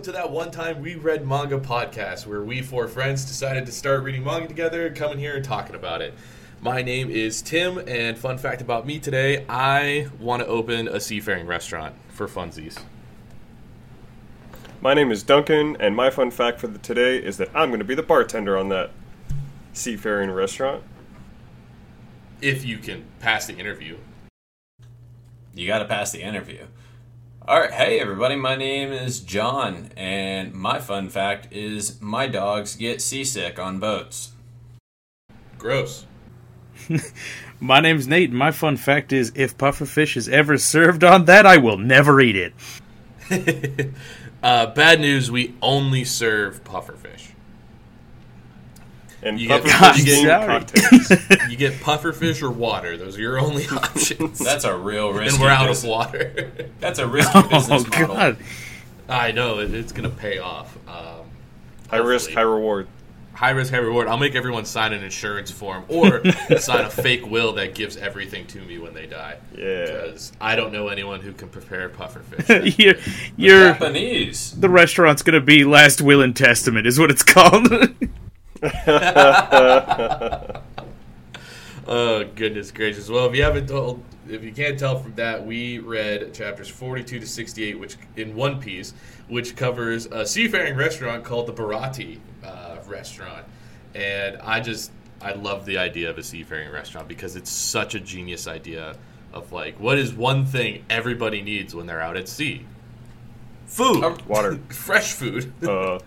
and welcome to that one time we read manga podcast where we four friends decided to start reading manga together, coming here and talking about it. My name is Tim, and fun fact about me today I want to open a seafaring restaurant for funsies. My name is Duncan, and my fun fact for the today is that I'm going to be the bartender on that seafaring restaurant. If you can pass the interview. You got to pass the interview. All right, hey everybody, my name is John, and my fun fact is my dogs get seasick on boats. Gross. My name's Nate, and my fun fact is if pufferfish is ever served on that, I will never eat it. Uh, bad news, we only serve pufferfish. And You get- pufferfish you get- cocktails. You get pufferfish or water. Those are your only options. That's a real risk. and we're out business. of water. That's a risky Oh business model. god. I know it, it's gonna pay off. Um, high risk, high reward. high risk, high reward. I'll make everyone sign an insurance form or sign a fake will that gives everything to me when they die. Yeah. Because I don't know anyone who can prepare pufferfish. you're, you're, Japanese. the restaurant's gonna be Last Will and Testament, is what it's called. oh goodness gracious! Well, if you haven't told, if you can't tell from that, we read chapters forty-two to sixty-eight, which in One Piece, which covers a seafaring restaurant called the Baratie uh, restaurant, and I just I love the idea of a seafaring restaurant because it's such a genius idea of like what is one thing everybody needs when they're out at sea? Food, Um, Water. fresh food. Uh,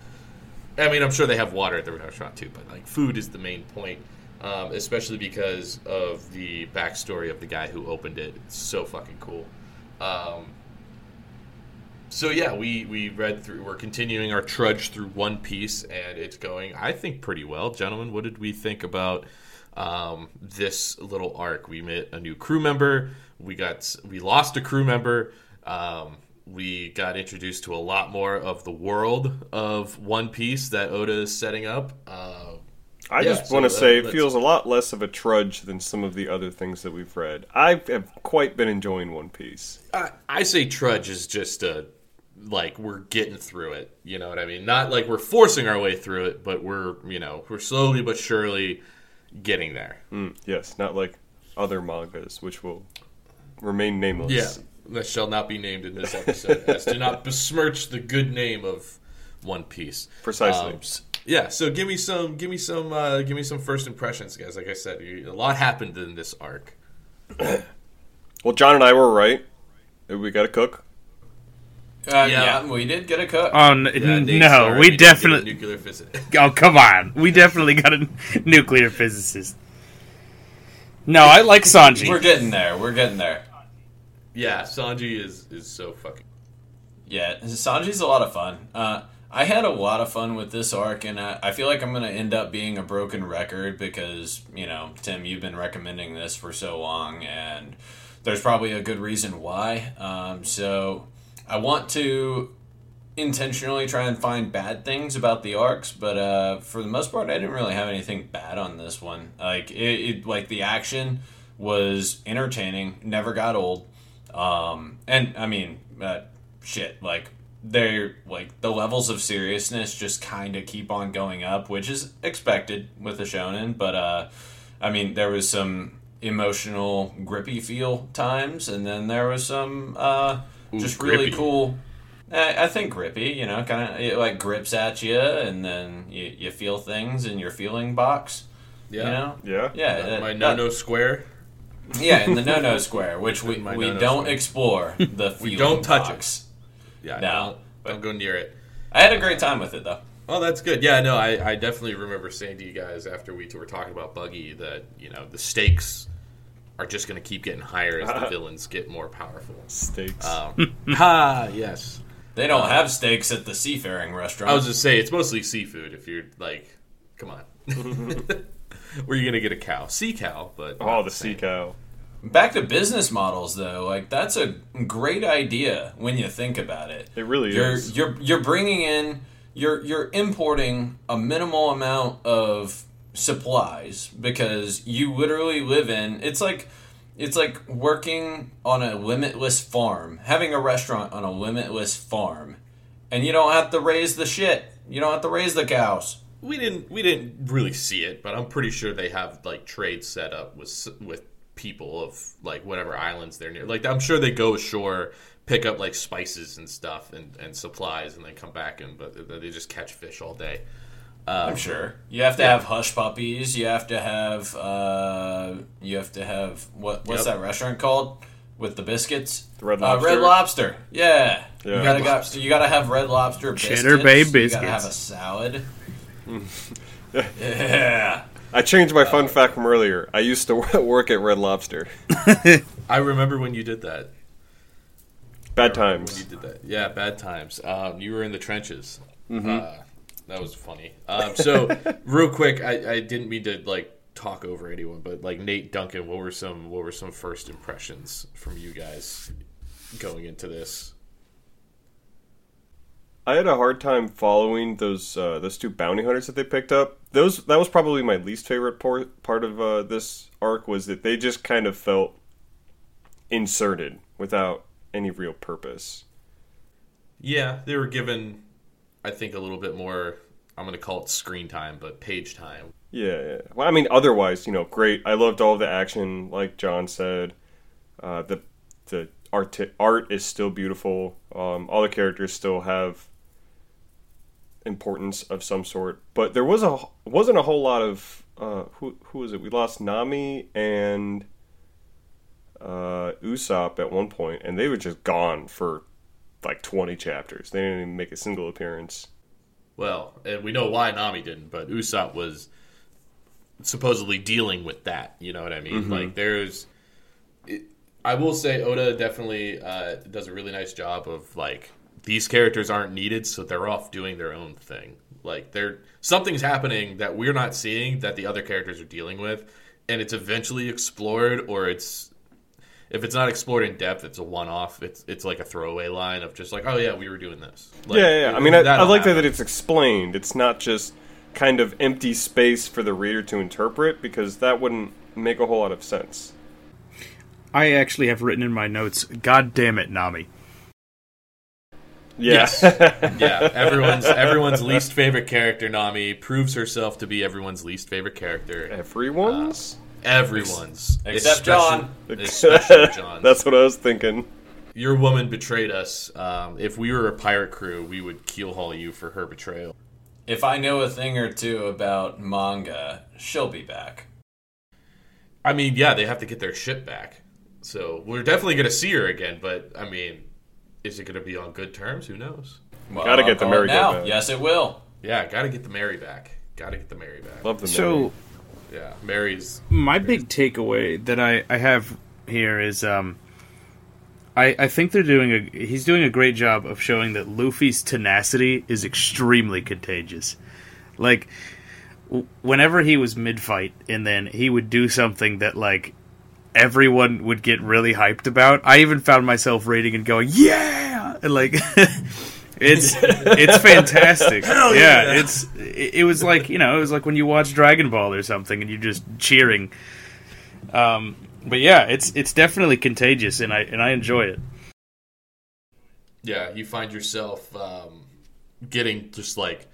I mean, I'm sure they have water at the restaurant too, but like food is the main point, um, especially because of the backstory of the guy who opened it. It's so fucking cool. Um, so yeah, we we read through. We're continuing our trudge through One Piece, and it's going, I think, pretty well, gentlemen. What did we think about um, this little arc? We met a new crew member. We got we lost a crew member. Um, we got introduced to a lot more of the world of One Piece that Oda is setting up. Uh, I Yeah, just want to uh, say it feels a lot less of a trudge than some of the other things that we've read. I have quite been enjoying One Piece. I, I say trudge is just a like we're getting through it. You know what I mean? Not like we're forcing our way through it, but we're you know we're slowly but surely getting there. Mm, yes, not like other mangas, which will remain nameless. Yeah, that shall not be named in this episode, as to not besmirch the good name of One Piece. Precisely. Um, yeah. So give me some, give me some, uh, give me some first impressions, guys. Like I said, you- a lot happened in this arc. Well, John and I were right. We got to cook. Uh, Yeah. yeah. we did get a cook. oh, Yeah, no, sorry, we didn't a definitely. nuclear physicist. Oh, come on. We definitely got a nuclear physicist. No, I like Sanji. We're getting there. We're getting there. Yeah, Sanji is is so fucking. Yeah, Sanji's a lot of fun. Uh, I had a lot of fun with this arc, and I, I feel like I'm going to end up being a broken record because, you know, Tim, you've been recommending this for so long, and there's probably a good reason why. Um, so I want to intentionally try and find bad things about the arcs, but uh, for the most part, I didn't really have anything bad on this one. Like it, it like the action was entertaining, never got old, um, and I mean, uh, shit, like they're like the levels of seriousness just kind of keep on going up, which is expected with a shonen. But uh, I mean, there was some emotional, grippy feel times, and then there was some uh, Ooh, just really cool. I I think grippy, you know, kind of it like grips at you, and then you, you feel things in your feeling box. Yeah. You know, Yeah. yeah, Uh, that- my no no square. Yeah, in the no no square, which we, we no-no don't square. explore the feeling We don't touch box. Yeah, No. don't, don't go near it. I had a great time with it though. Oh, that's good. Yeah, no, I, I definitely remember saying to you guys after we were talking about Buggy that you know the stakes are just going to keep getting higher as the villains get more powerful. Stakes. Um, ha, yes. They don't have steaks at the seafaring restaurant. I was just say it's mostly seafood. If you're like, come on, where you're you going to get a cow? Sea cow, but oh, not the sea cow. Back to business models though, like that's a great idea when you think about it. It really You're is. you're you're bringing in you're you're importing a minimal amount of supplies because you literally live in it's like it's like working on a limitless farm, having a restaurant on a limitless farm and you don't have to raise the shit. You don't have to raise the cows. We didn't we didn't really see it, but I'm pretty sure they have like trade set up with with people of like whatever islands they're near. Like I'm sure they go ashore, pick up like spices and stuff and, and supplies, and then come back and but they just catch fish all day. I'm sure. You have to have hush puppies. You have to have. Uh, you have to have what? What's Yep. that restaurant called with the biscuits? The Red Uh, Red Lobster? Lobster. Yeah. Yeah. You gotta got. Lobster. You gotta have Red Lobster biscuits. Cheddar Bay biscuits. You gotta have a salad. Yeah. I changed my fun fact from earlier. I used to work at Red Lobster. I remember when you did that. Bad When you did that, yeah, bad times. Um, you were in the trenches. Uh, that was funny. Um, so, real quick, I, I didn't mean to like talk over anyone, but like Nate Duncan, what were some what were some first impressions from you guys going into this? I had a hard time following those uh, those two bounty hunters that they picked up. Those that was probably my least favorite por- part of uh, this arc was that they just kind of felt inserted without any real purpose. Yeah, they were given, I think, a little bit more. I'm going to call it screen time, but page time. Yeah, yeah. Well, I mean, otherwise, you know, great. I loved all the action, like John said. Uh, the the art art is still beautiful. Um, all the characters still have importance of some sort, but there was a wasn't a whole lot of uh, who who was it? We lost Nami and uh, Usopp at one point, and they were just gone for like twenty chapters. They didn't even make a single appearance. Well, and we know why Nami didn't, but Usopp was supposedly dealing with that. You know what I mean? Like, there's. It, I will say Oda definitely uh, does a really nice job of like these characters aren't needed, so they're off doing their own thing. Like, they're something's happening that we're not seeing that the other characters are dealing with, and it's eventually explored, or it's if it's not explored in depth, it's a one-off. It's it's like a throwaway line of just like, oh yeah, we were doing this. Like, yeah, yeah. I mean, I, I like that, happen. that it's explained. It's not just kind of empty space for the reader to interpret because that wouldn't make a whole lot of sense. I actually have written in my notes, God damn it, Nami. Yeah. Yes. yeah, everyone's everyone's least favorite character, Nami, proves herself to be everyone's least favorite character. Everyone's? Everyone's, Except especially- John. especially John. That's what I was thinking. Your woman betrayed us. Um, if we were a pirate crew, we would keelhaul you for her betrayal. If I know a thing or two about manga, she'll be back. I mean, yeah, they have to get their ship back, so we're definitely gonna see her again. But I mean, is it gonna be on good terms? Who knows? Well, Gotta get the call now. back. Yes, it will. Yeah, gotta get the Merry back. Gotta get the Merry back. Love the Merry. So, Merry. Yeah, Merry's. my big takeaway that I, I have here is um I, I think they're doing a he's doing a great job of showing that Luffy's tenacity is extremely contagious. Like w- whenever he was mid fight and then he would do something that like everyone would get really hyped about. I even found myself reading and going, "Yeah!" And like it's it's fantastic. yeah, it's it, it was like, you know, it was like when you watch Dragon Ball or something and you're just cheering. Um but yeah, it's it's definitely contagious and I and I enjoy it. yeah, you find yourself um, getting just like,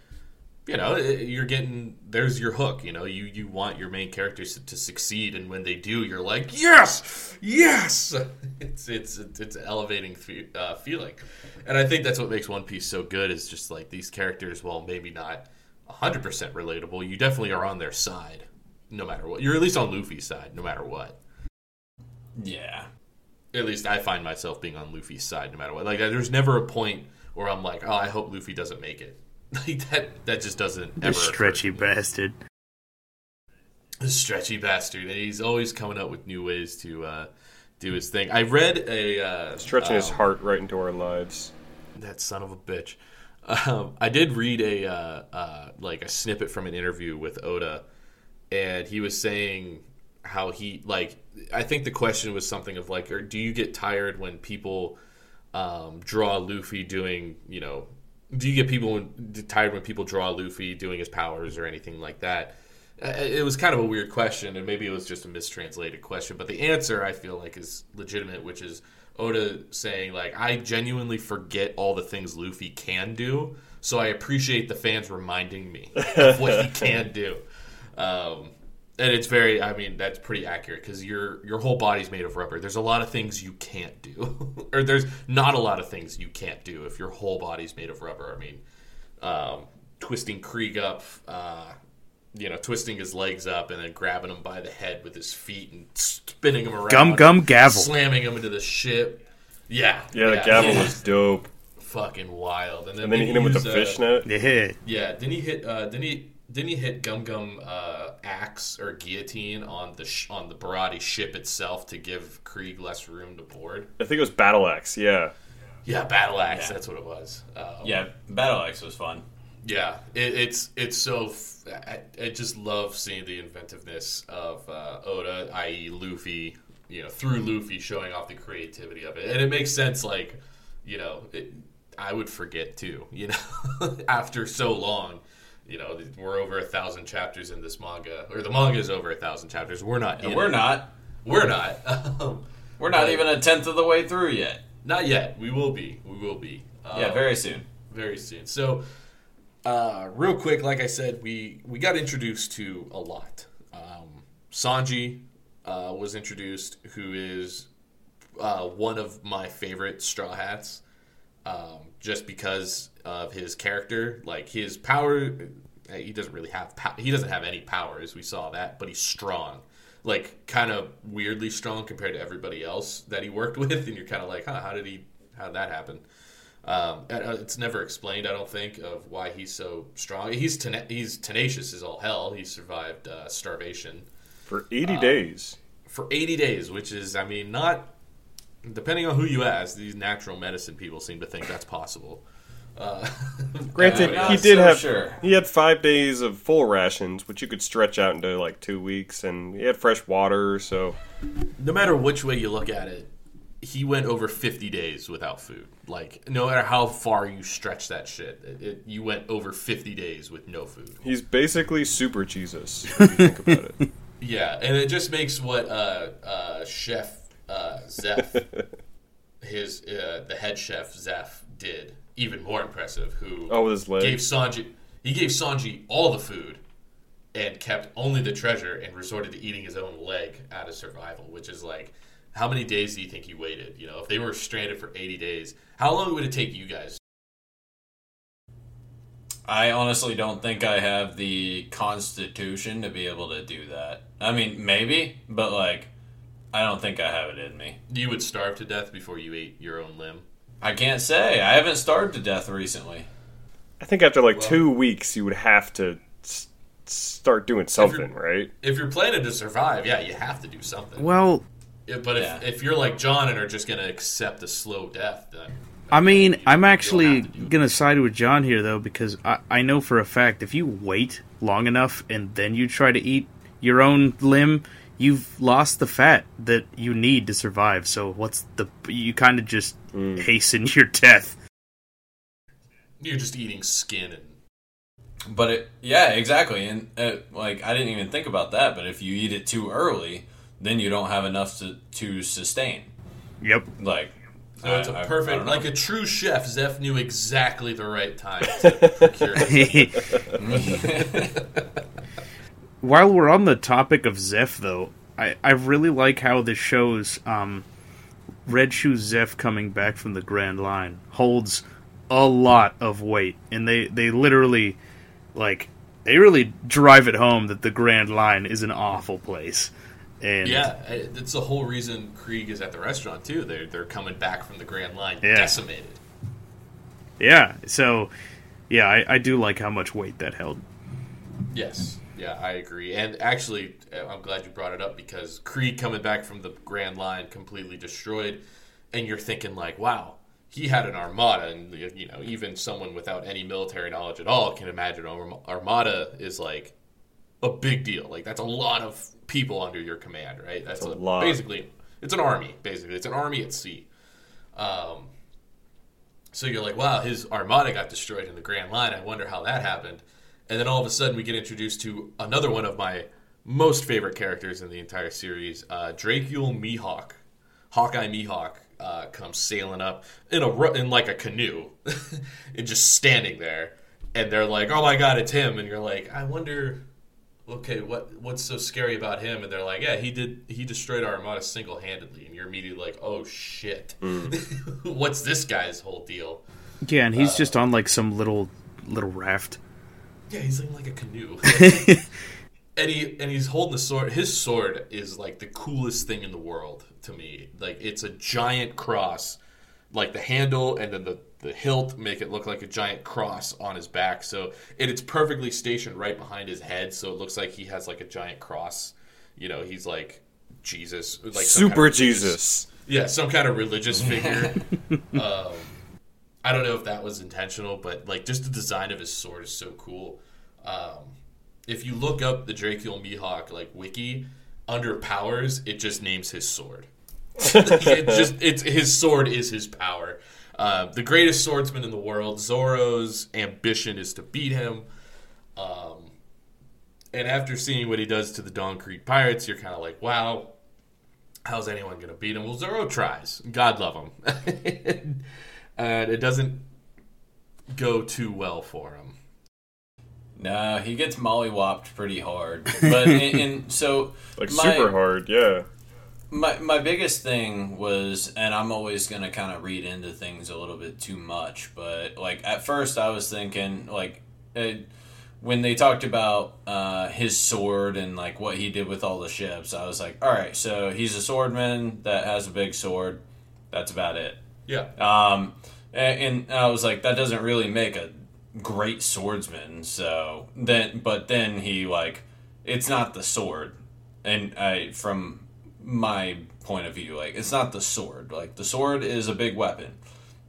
you know, you're getting there's your hook. You know, you you want your main characters to, to succeed, and when they do, you're like, yes, yes. It's it's it's an elevating uh, feeling, and I think that's what makes One Piece so good. Is just like these characters, while maybe not hundred percent relatable, you definitely are on their side, no matter what. You're at least on Luffy's side, no matter what Yeah. at least I find myself being on Luffy's side no matter what. Like there's never a point where I'm like, oh, I hope Luffy doesn't make it. Like that that just doesn't The ever stretchy occur to me. bastard. The stretchy bastard. And he's always coming up with new ways to uh, do his thing. I read a uh, Stretching his um, heart right into our lives. that son of a bitch. Um, I did read a uh, uh, like a snippet from an interview with Oda, and he was saying how he like. I think the question was something of like, or do you get tired when people um, draw Luffy doing, you know, do you get people when, tired when people draw Luffy doing his powers or anything like that? it was kind of a weird question, and maybe it was just a mistranslated question. But the answer I feel like is legitimate, which is Oda saying like, "I genuinely forget all the things Luffy can do, so I appreciate the fans reminding me of what he can do." Um, and it's very, I mean, that's pretty accurate because your your whole body's made of rubber. There's a lot of things you can't do, or there's not a lot of things you can't do if your whole body's made of rubber. I mean, um, twisting Krieg up, uh, you know, twisting his legs up and then grabbing him by the head with his feet and spinning him around. Gum gum gavel. Slamming him into the ship. Yeah. Yeah, the gavel yeah. was dope. fucking wild. And then, And then he hit him with the use, uh, fishnet. Yeah. Yeah, didn't he hit? Uh, didn't he? Didn't he hit Gum Gum uh, axe or guillotine on the sh- on the Baratie ship itself to give Krieg less room to board? I think it was Battle Axe. Yeah. Yeah, battle axe. Yeah. That's what it was. Um, Yeah, Battle Axe was fun. Yeah, it, it's it's so. F- I, I just love seeing the inventiveness of uh, Oda, i.e., Luffy. You know, through Luffy showing off the creativity of it, and it makes sense. Like, you know, it, I would forget too. You know, after so long. You know, we're over a thousand chapters in this manga, or the manga is over a thousand chapters. We're not. We're it. not. We're not. Um, We're not even a tenth of the way through yet. not yet. We will be. We will be. Yeah, Um, very soon. very soon. So, uh, real quick, like I said, we we got introduced to a lot. Um, Sanji uh, was introduced, who is uh, one of my favorite Straw Hats, um, just because of his character. Like his power, he doesn't really have pow- he doesn't have any powers. We saw that, but he's strong. Like kind of weirdly strong compared to everybody else that he worked with, and you're kind of like, huh, how did he, how did that happen? Um, uh, it's never explained, I don't think, of why he's so strong. He's tena- he's tenacious as all hell. He survived uh, starvation For 80 Uh, days. for 80 days, which is, I mean, not depending on who you ask. These natural medicine people seem to think that's possible. Uh, Granted, he did so have sure. he had five days of full rations, which you could stretch out into like two weeks, and he had fresh water. So no matter which way you look at it, he went over 50 days without food. Like, no matter how far you stretch that shit, it, it, you went over 50 days with no food. he's basically Super Jesus. If you think about it. Yeah, and it just makes what uh, uh, Chef uh, Zeff, his uh, the head chef Zeff, did even more impressive. Who Oh, with his leg. gave Sanji he gave Sanji all the food and kept only the treasure and resorted to eating his own leg out of survival, which is like how many days do you think he waited? You know, if they were stranded for 80 days, how long would it take you guys? I honestly don't think I have the constitution to be able to do that. I mean, maybe, but like, I don't think I have it in me. You would starve to death before you ate your own limb. I can't say. I haven't starved to death recently. I think after like Well- two weeks, you would have to s- start doing something, right? If you're planning to survive, yeah, you have to do something. Well, Yeah, but if, Yeah. if you're like John and are just going to accept a slow death, then I mean, you- I'm actually have to do it. going to side with John here, though, because I, I know for a fact if you wait long enough and then you try to eat your own limb, you've lost the fat that you need to survive. So, what's the. You kind of just hasten your death. you're just eating skin and But it, yeah, exactly. And uh, like, I didn't even think about that. But if you eat it too early, then you don't have enough to to sustain. Yep. Like, so it's a a perfect don't know. like a true chef. Zeff knew exactly the right time to procure. While we're on the topic of Zeff, though, I, I really like how this shows um, Red Shoe Zeff coming back from the Grand Line holds a lot of weight, and they they literally like they really drive it home that the Grand Line is an awful place. And Yeah, I- that's the whole reason Krieg is at the restaurant too. They're they're coming back from the Grand Line Yeah. decimated. yeah, so yeah, I, I do like how much weight that held. Yes, yeah, I agree. And actually, uh, I'm glad you brought it up because Krieg coming back from the Grand Line completely destroyed, and you're thinking like, wow, he had an armada, and you know, even someone without any military knowledge at all can imagine Arm- armada is like a big deal. Like that's a lot of people under your command, right? That's a a lot. basically it's an army. Basically, it's an army at sea. Um, so you're like, wow, his armada got destroyed in the Grand Line. I wonder how that happened. And then all of a sudden we get introduced to another one of my most favorite characters in the entire series, uh, Dracule Mihawk, Hawkeye Mihawk. Uh, comes sailing up in a in like a canoe, and just standing there, and they're like, "Oh my god, it's him!" And you're like, "I wonder okay, what what's so scary about him? And they're like, yeah, he did he destroyed our armada single handedly, and you're immediately like, oh shit, what's this guy's whole deal? Yeah, and he's just on like some little little raft. Yeah, he's in like a canoe, and he and he's holding the sword. His sword is like the coolest thing in the world to me. Like it's a giant cross, like the handle and then the the hilt make it look like a giant cross on his back. So and it's perfectly stationed right behind his head, so it looks like he has like a giant cross. You know, he's like Jesus, like some kind Super of Jesus. Yeah, some kind of religious figure. um, I don't know if that was intentional, but like just the design of his sword is so cool. Um, if you look up the Dracule Mihawk like wiki under powers, it just names his sword. it just it's his sword is his power. Uh, the greatest swordsman in the world. Zoro's ambition is to beat him. Um, and after seeing what he does to the Don Krieg Pirates, you're kind of like, wow, how's anyone going to beat him? Well, Zoro tries. God love him. and it doesn't go too well for him. No, he gets mollywopped pretty hard. But and, in so Like my- super hard, yeah. My my biggest thing was, and I'm always gonna kind of read into things a little bit too much, but like at first I was thinking like. It, when they talked about uh, his sword and like what he did with all the ships, I was like, all right, so he's a swordman that has a big sword. That's about it. Yeah. Um, and, and I was like, that doesn't really make a great swordsman. So then, but then he like, it's not the sword, and I from my point of view, like it's not the sword. Like the sword is a big weapon,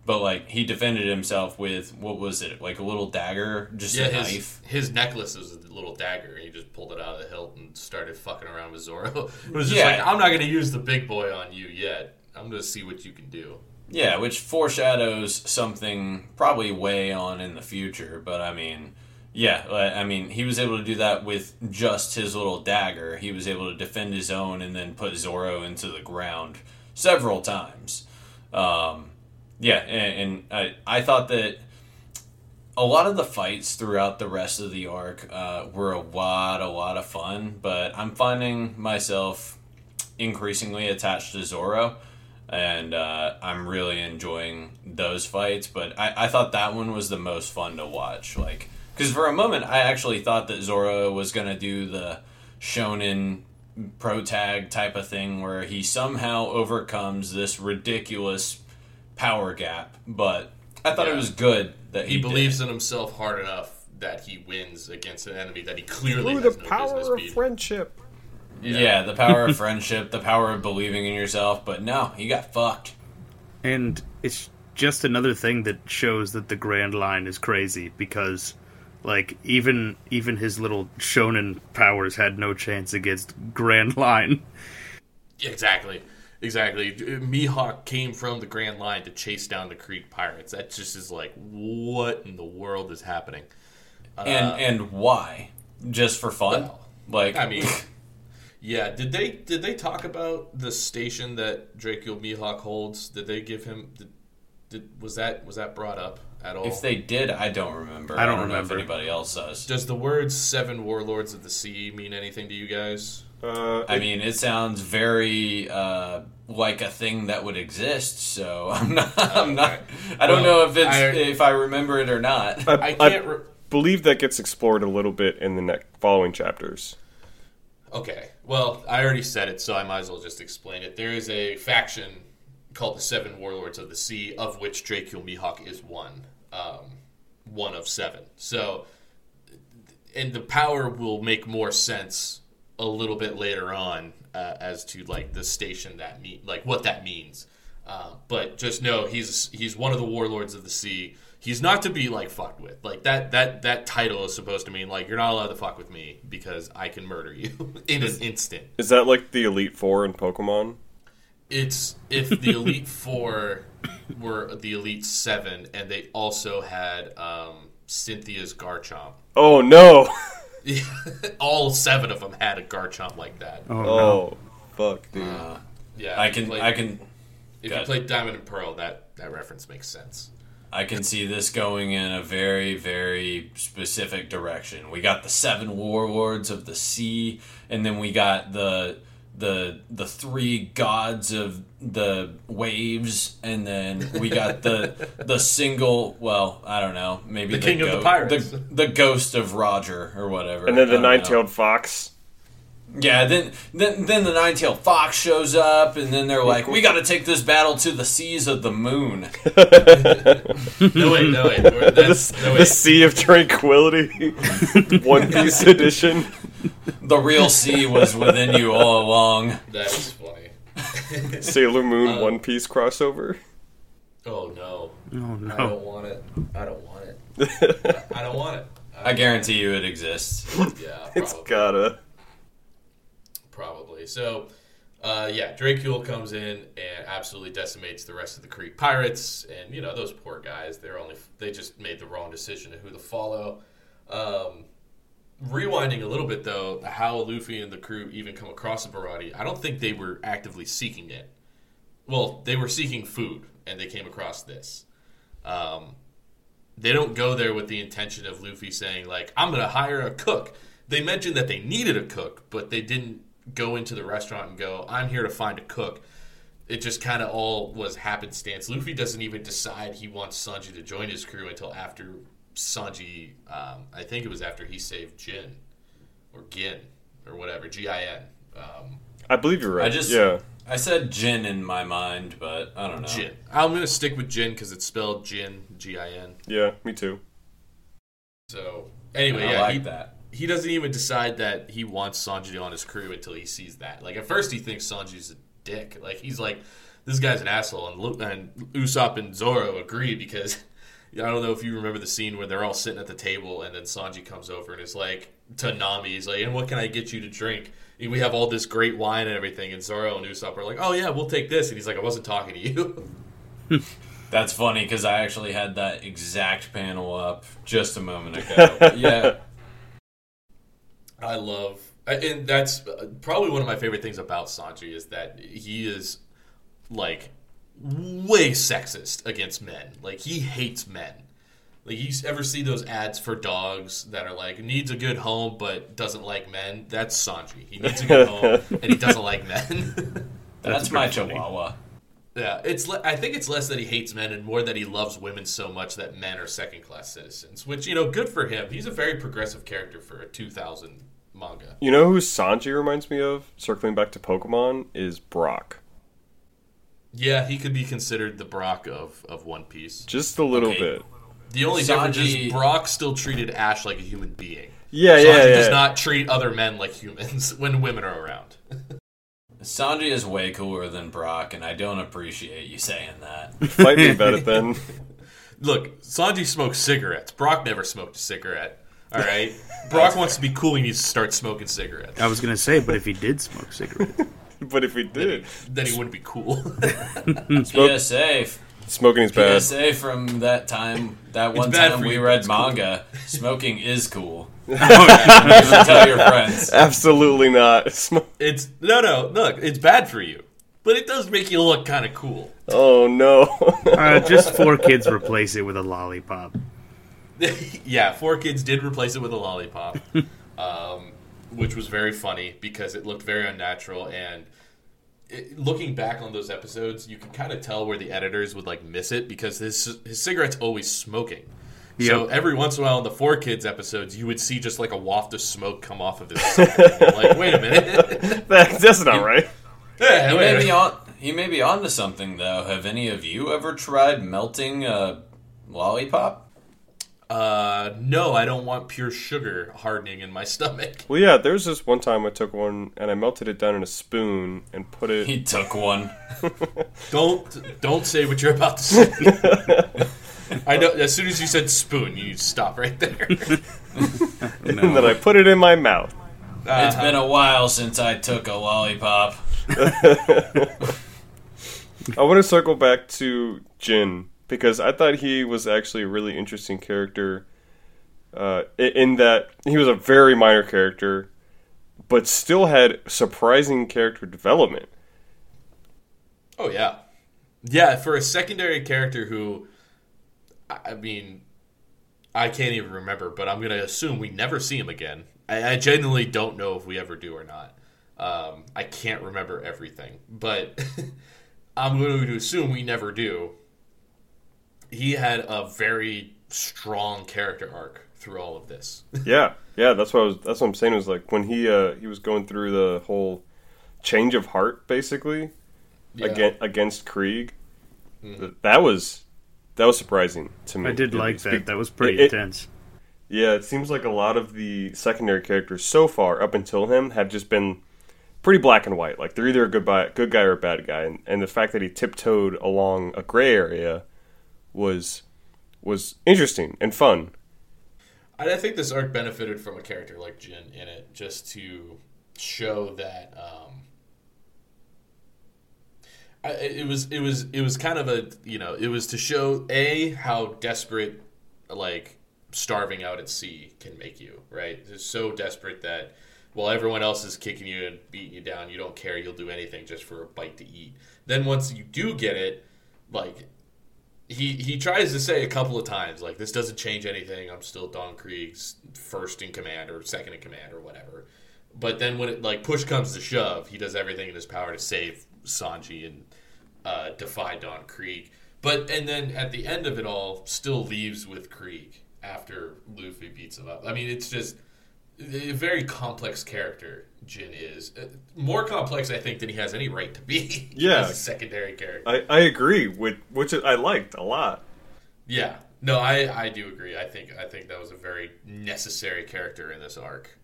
but like he defended himself with what was it? Like a little dagger, just Yeah, a his, knife. his necklace was a little dagger, and he just pulled it out of the hilt and started fucking around with Zoro. It was just Yeah. like, I'm not going to use the big boy on you yet. I'm going to see what you can do. Yeah, which foreshadows something probably way on in the future. But I mean, yeah, I mean, he was able to do that with just his little dagger. He was able to defend his own and then put Zoro into the ground several times. Um, yeah, and, and I, I thought that a lot of the fights throughout the rest of the arc uh, were a lot, a lot of fun. But I'm finding myself increasingly attached to Zoro and uh, I'm really enjoying those fights. But I, I thought that one was the most fun to watch. Like, because for a moment I actually thought that Zoro was gonna do the shonen pro tag type of thing where he somehow overcomes this ridiculous power gap. But I thought it was good that he, He believes it. in himself hard enough that he wins against an enemy that he clearly Through the no power of beating. friendship. Yeah. the power of friendship, the power of believing in yourself. But no, he got fucked. And it's just another thing that shows that the Grand Line is crazy because like even even his little shonen powers had no chance against Grand Line. Exactly. Exactly. Mihawk came from the Grand Line to chase down the Krieg Pirates. That just is like, what in the world is happening? And uh, and why? Just for fun? Well, like I mean, yeah. Did they did they talk about the station that Dracula Mihawk holds? Did they give him? Did, did was that was that brought up at all? If they did, I don't remember. I don't know remember. if anybody else does. Does the words Seven Warlords of the Sea mean anything to you guys? Uh, I mean, it sounds very uh, like a thing that would exist. So I'm not. I'm not. I don't Well, know if it's I- if I remember it or not. I, I I can't. Re- believe that gets explored a little bit in the next following chapters. Okay. Well, I already said it, so I might as well just explain it. There is a faction called the Seven Warlords of the Sea, of which Dracula Mihawk is one. Um, one of seven. So, and the power will make more sense a little bit later on uh, as to like the station that mean like what that means. Uh, but just know he's he's one of the warlords of the sea. He's not to be like fucked with. Like that that that title is supposed to mean like you're not allowed to fuck with me because I can murder you in an instant. Is that like the Elite Four in Pokemon? It's if the elite four were the elite seven, and they also had um, Cynthia's Garchomp. Oh no! All seven of them had a Garchomp like that. Oh, no. Oh, fuck, dude. Uh, Yeah, I can played- I can If you ahead. played Diamond and Pearl, that that reference makes sense. I can see this going in a very, very specific direction. We got the seven warlords of the sea, and then we got the the the three gods of the waves, and then we got the the single. Well, I don't know, maybe The king of the pirates. the, the ghost of Roger or whatever, and then the nine-tailed fox. Yeah, then then then the nine-tailed fox shows up, and then they're like, "We got to take this battle to the seas of the moon." No wait, no wait. The, no the. Sea of Tranquility, One Piece edition. The real sea was within you all along. That is funny. Sailor Moon Uh, One Piece crossover. Oh no. Oh, no! I don't want it. I don't want it. I don't want it. I guarantee you it exists. Yeah, it's gotta. Probably. So, uh, yeah, Dracula comes in and absolutely decimates the rest of the Krieg pirates, and you know those poor guys. They're only they just made the wrong decision of who to follow. Um, rewinding a little bit though, how Luffy and the crew even come across the Baratie, I don't think they were actively seeking it. Well, they were seeking food, and they came across this. Um, they don't go there with the intention of Luffy saying like, "I'm going to hire a cook." They mentioned that they needed a cook, but they didn't go into the restaurant and go, "I'm here to find a cook." It just kind of all was happenstance. Luffy doesn't even decide he wants Sanji to join his crew until after Sanji. Um, I think it was after he saved Jin or Gin or whatever G I N. Um, I believe you're right. I just yeah. I said Jin in my mind, but I don't know. Jin. I'm gonna stick with Jin because it's spelled Jin G I N. Yeah, me too. So anyway, I yeah, like he, that. He doesn't even decide that he wants Sanji on his crew until he sees that. Like at first, he thinks Sanji's a dick. Like he's like, this guy's an asshole, and Lu- and Usopp and Zoro agree because I don't know if you remember the scene where they're all sitting at the table, and then Sanji comes over and is like to Nami, he's like, "And what can I get you to drink?" And we have all this great wine and everything, and Zoro and Usopp are like, "Oh yeah, we'll take this," and he's like, "I wasn't talking to you." That's funny because I actually had that exact panel up just a moment ago. yeah, I love, uh, and that's uh, probably one of my favorite things about Sanji is that he is like way sexist against men. Like he hates men. Like you ever see those ads for dogs that are like needs a good home but doesn't like men? That's Sanji. He needs a good home and he doesn't like men. that's, my funny. chihuahua. Yeah, it's. le- I think it's less that he hates men and more that he loves women so much that men are second class citizens. Which you know, good for him. He's a very progressive character for a 2000 manga. You know who Sanji reminds me of? Circling back to Pokemon is Brock. Yeah, he could be considered the Brock of, of One Piece. Just a little Okay. bit. The only difference Sanji- is Brock still treated Ash like a human being. Yeah, Sanji yeah, yeah. does not treat other men like humans when women are around. Sanji is way cooler than Brock, and I don't appreciate you saying that. Fight me about it then. Look, Sanji smokes cigarettes. Brock never smoked a cigarette. All right, Brock wants to be cool. He needs to start smoking cigarettes. I was gonna say, but if he did smoke cigarettes, but if he did, Then he wouldn't be cool. Smoke- PSA, smoking is bad. PSA from that time, that one time we you, read it's cool. manga. Smoking is cool. you should tell your friends. Absolutely not. Sm- it's no, no. Look, it's bad for you, but it does make you look kind of cool. Oh no. uh, just 4Kids replace it with a lollipop. yeah, 4Kids did replace it with a lollipop, um, which was very funny because it looked very unnatural. And it, looking back on those episodes, you can kind of tell where the editors would like miss it because his his cigarette's always smoking. So every once in a while in the 4Kids episodes, you would see just like a waft of smoke come off of his. like, wait a minute. That- that's not right. Yeah, He may be on. He may be onto something though. Have any of you ever tried melting a lollipop? Uh, no, I don't want pure sugar hardening in my stomach. Well, yeah, there was this one time I took one and I melted it down in a spoon and put it. He took one. Don't don't say what you're about to say. I know. As soon as you said spoon, you need stop right there. and then I put it in my mouth. It's been a while since I took a lollipop. I want to circle back to Jin because I thought he was actually a really interesting character uh, in that he was a very minor character, but still had surprising character development. Oh yeah, yeah. For a secondary character who, I mean, I can't even remember, but I'm gonna assume we never see him again. I, I genuinely don't know if we ever do or not. Um, I can't remember everything, but I'm going to assume we never do. He had a very strong character arc through all of this. Yeah, yeah, that's what I was. That's what I'm saying. Was like when he uh, he was going through the whole change of heart, basically against against Krieg. Th- That was that was surprising to me. I did It- like that. be- That was pretty it- it- intense. Yeah, it seems like a lot of the secondary characters so far up until him have just been pretty black and white. Like they're either a good guy, good guy or a bad guy, and, and the fact that he tiptoed along a gray area was was interesting and fun. I think this arc benefited from a character like Jin in it, just to show that um, I, it was it was it was kind of a you know it was to show a how desperate like starving out at sea can make you right. It's so desperate that while everyone else is kicking you and beating you down, you don't care. You'll do anything just for a bite to eat. Then once you do get it, like he he tries to say a couple of times like this doesn't change anything. I'm still Don Krieg's first in command or second in command or whatever. But then when it like push comes to shove, he does everything in his power to save Sanji and uh, defy Don Krieg. But and then at the end of it all, still leaves with Krieg after Luffy beats him up. I mean, it's just a very complex character. Jin is Uh, more complex, I think, than he has any right to be. Yeah. as a secondary character. I, I agree with which I liked a lot. Yeah. No, I, I do agree. I think I think that was a very necessary character in this arc.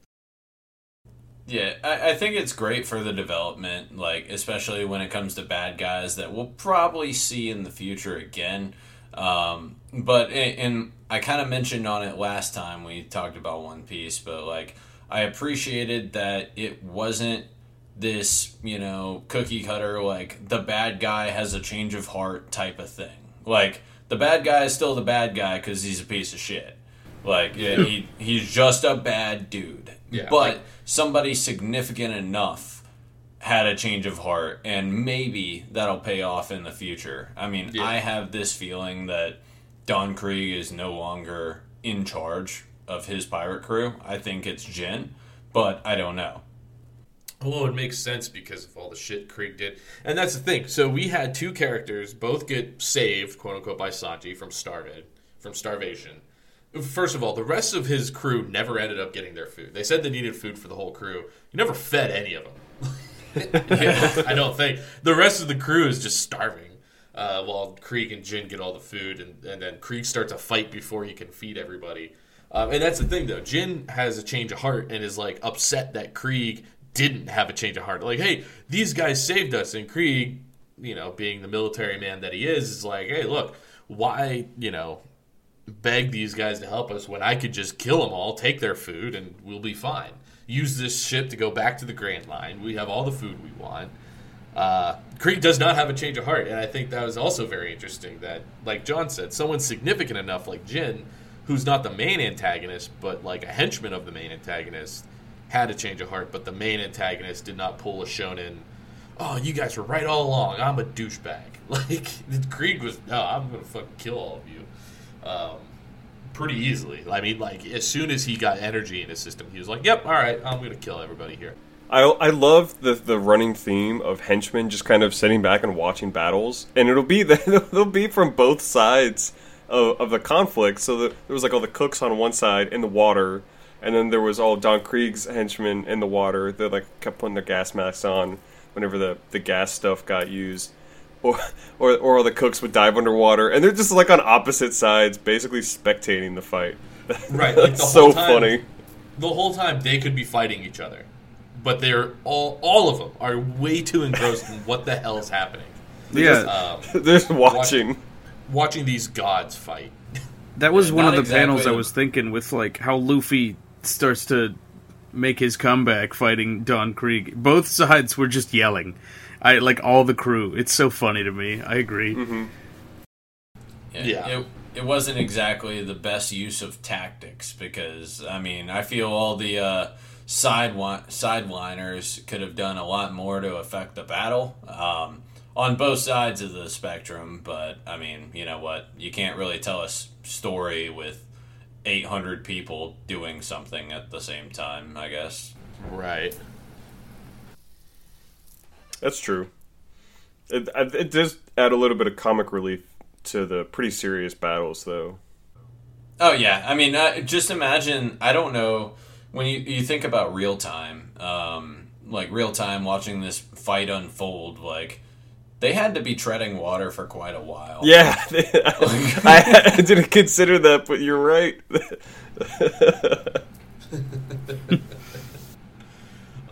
Yeah, I, I think it's great for the development, like especially when it comes to bad guys that we'll probably see in the future again. Um, but and, and I kind of mentioned on it last time we talked about One Piece, but like I appreciated that it wasn't this you know cookie cutter like the bad guy has a change of heart type of thing. Like the bad guy is still the bad guy because he's a piece of shit. Like yeah, he he's just a bad dude. Yeah, but like- somebody significant enough had a change of heart and maybe that'll pay off in the future. I mean, Yeah. I have this feeling that Don Krieg is no longer in charge of his pirate crew. I think it's Jin, but I don't know. Well, it makes sense because of all the shit Krieg did, and that's the thing. So we had two characters, both get saved, quote unquote, by Sanji from starving, from starvation. First of all, the rest of his crew never ended up getting their food. They said they needed food for the whole crew. He never fed any of them. Yeah. I don't think the rest of the crew is just starving. Uh, while Krieg and Jin get all the food, and, and then Krieg starts a fight before he can feed everybody. Um, and that's the thing, though. Jin has a change of heart and is like upset that Krieg didn't have a change of heart. Like, hey, these guys saved us, and Krieg, you know, being the military man that he is, is like, hey, look, why, you know, beg these guys to help us when I could just kill them all, take their food, and we'll be fine. Use this ship to go back to the Grand Line. We have all the food we want. Uh, Krieg does not have a change of heart, and I think that was also very interesting. That, like John said, someone significant enough like Jin, who's not the main antagonist, but like a henchman of the main antagonist, had a change of heart. But the main antagonist did not pull a shonen. Oh, you guys were right all along. I'm a douchebag. Like the Krieg was. No, I'm gonna fucking kill all of you. Um, pretty easily. I mean, like as soon as he got energy in his system, he was like, "Yep, all right, I'm gonna kill everybody here." I I love the the running theme of henchmen just kind of sitting back and watching battles, and it'll be they'll be from both sides of, of the conflict. So that there was like all the cooks on one side in the water, and then there was all Don Krieg's henchmen in the water. They like kept putting their gas masks on whenever the the gas stuff got used. Or, or, or all the cooks would dive underwater, and they're just like on opposite sides, basically spectating the fight. Right, like the so time- funny. The whole time they could be fighting each other, but they're all all of them are way too engrossed in what the hell is happening. Yeah, Um, They're just watching. watching these gods fight. that was one of the panels I was thinking with like how Luffy starts to make his comeback fighting Don Krieg. Both sides were just yelling. I like all the crew. It's so funny to me. I agree. Yeah. It, it wasn't exactly the best use of tactics because I mean I feel all the uh, side sideliners could have done a lot more to affect the battle um, on both sides of the spectrum. But I mean, you know what? You can't really tell a story with 800 people doing something at the same time. I guess. Right. That's true. It, it does add a little bit of comic relief to the pretty serious battles, though. Oh yeah, I mean, uh, just imagine. I don't know when you you think about real time, um, like real time watching this fight unfold. Like they had to be treading water for quite a while. Yeah, I, I didn't consider that, but you're right.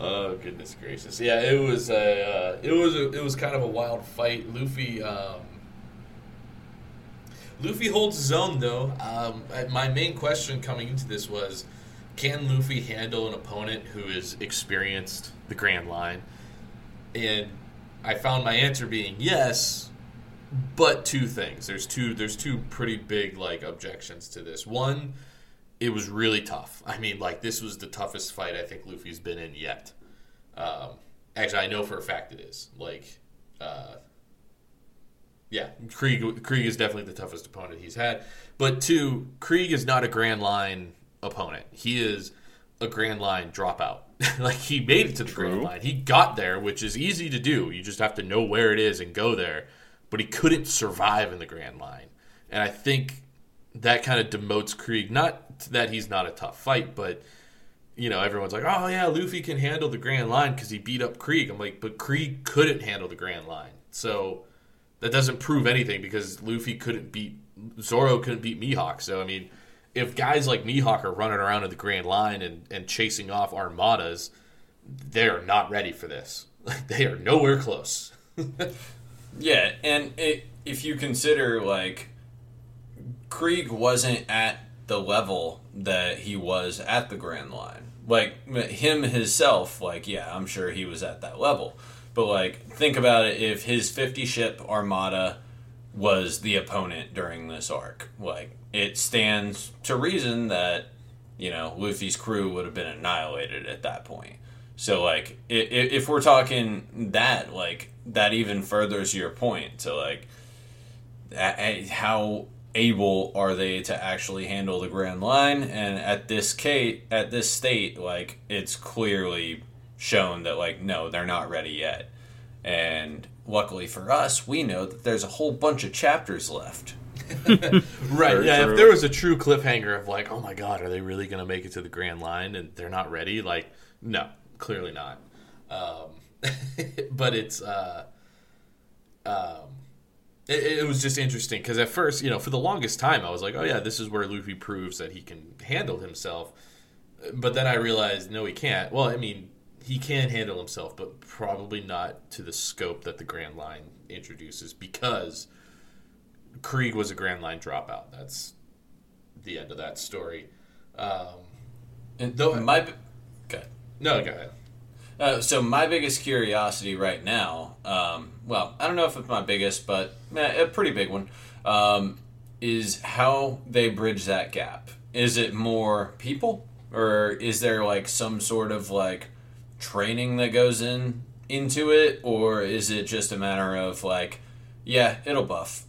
Oh goodness gracious! Yeah, it was a uh, it was a, it was kind of a wild fight. Luffy um, Luffy holds his own though. Um, my main question coming into this was, can Luffy handle an opponent who is experienced the Grand Line? And I found my answer being yes, but two things. There's two there's two pretty big like objections to this. One it was really tough. I mean, like this was the toughest fight I think Luffy's been in yet. Um, actually, I know for a fact it is. Like, uh, yeah, Krieg Krieg is definitely the toughest opponent he's had. But two, Krieg is not a Grand Line opponent. He is a Grand Line dropout. like he made it to the True. Grand Line. He got there, which is easy to do. You just have to know where it is and go there. But he couldn't survive in the Grand Line. And I think that kind of demotes Krieg. Not that he's not a tough fight, but you know everyone's like, oh yeah, Luffy can handle the Grand Line because he beat up Krieg. I'm like, but Krieg couldn't handle the Grand Line, so that doesn't prove anything because Luffy couldn't beat Zoro couldn't beat Mihawk. So I mean, if guys like Mihawk are running around in the Grand Line and, and chasing off armadas, they're not ready for this. they are nowhere close. yeah, and it, if you consider like Krieg wasn't at the level that he was at the Grand Line. Like him himself, like yeah, I'm sure he was at that level. But like think about it if his 50 ship armada was the opponent during this arc. Like it stands to reason that you know Luffy's crew would have been annihilated at that point. So like if we're talking that like that even furthers your point to like how able are they to actually handle the grand line? And at this case at this state like it's clearly shown that like no they're not ready yet. And luckily for us we know that there's a whole bunch of chapters left right Very yeah true. if there was a true cliffhanger of like oh my god are they really going to make it to the grand line and they're not ready like no clearly not um, but it's uh, um, it, it was just interesting because at first, you know, for the longest time, I was like, oh yeah, this is where Luffy proves that he can handle himself. But then I realized, no, he can't. Well, I mean, he can handle himself, but probably not to the scope that the Grand Line introduces because Krieg was a Grand Line dropout. That's the end of that story. Um, and though my, okay, no, go ahead. Uh, so my biggest curiosity right now, um, well, I don't know if it's my biggest, but eh, a pretty big one, um, is how they bridge that gap. Is it more people, or is there like some sort of like training that goes in into it, or is it just a matter of like, yeah, it'll buff.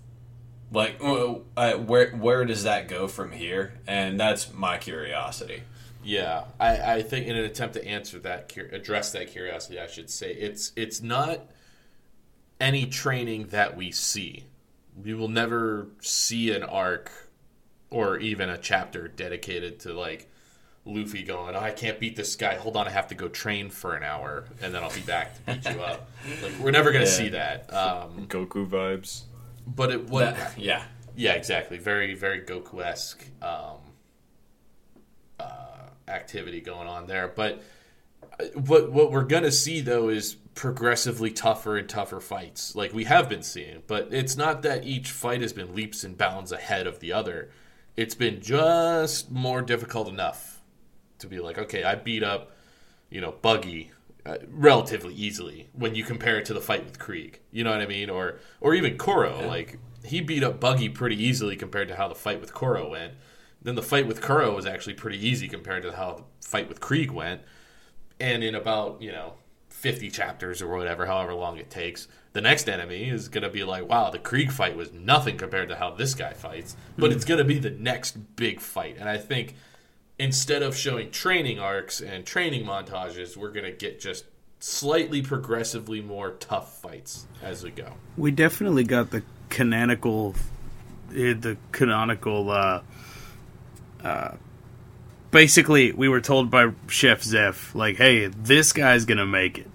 Like, uh, where where does that go from here? And that's my curiosity. Yeah, I, I think in an attempt to answer that, address that curiosity, I should say it's it's not any training that we see. We will never see an arc or even a chapter dedicated to like Luffy going, oh, I can't beat this guy. Hold on, I have to go train for an hour, and then I'll be back to beat you up. Like we're never gonna yeah. see that. Um, Goku vibes. But it what? yeah, yeah, exactly. Very, very Goku esque. Um, activity going on there. But uh, what what we're gonna see though is progressively tougher and tougher fights, like we have been seeing. But it's not that each fight has been leaps and bounds ahead of the other. It's been just more difficult enough to be like, okay, I beat up, you know, Buggy uh, relatively easily when you compare it to the fight with Krieg. You know what I mean? Or or even Kuro. Yeah. Like he beat up Buggy pretty easily compared to how the fight with Kuro went. Then the fight with Kuro was actually pretty easy compared to how the fight with Krieg went. And in about, you know, 50 chapters or whatever, however long it takes, the next enemy is going to be like, wow, the Krieg fight was nothing compared to how this guy fights. But it's going to be the next big fight. And I think instead of showing training arcs and training montages, we're going to get just slightly progressively more tough fights as we go. We definitely got the canonical, eh, the canonical. Uh, uh, basically, we were told by Chef Zeff, like, "Hey, this guy's gonna make it,"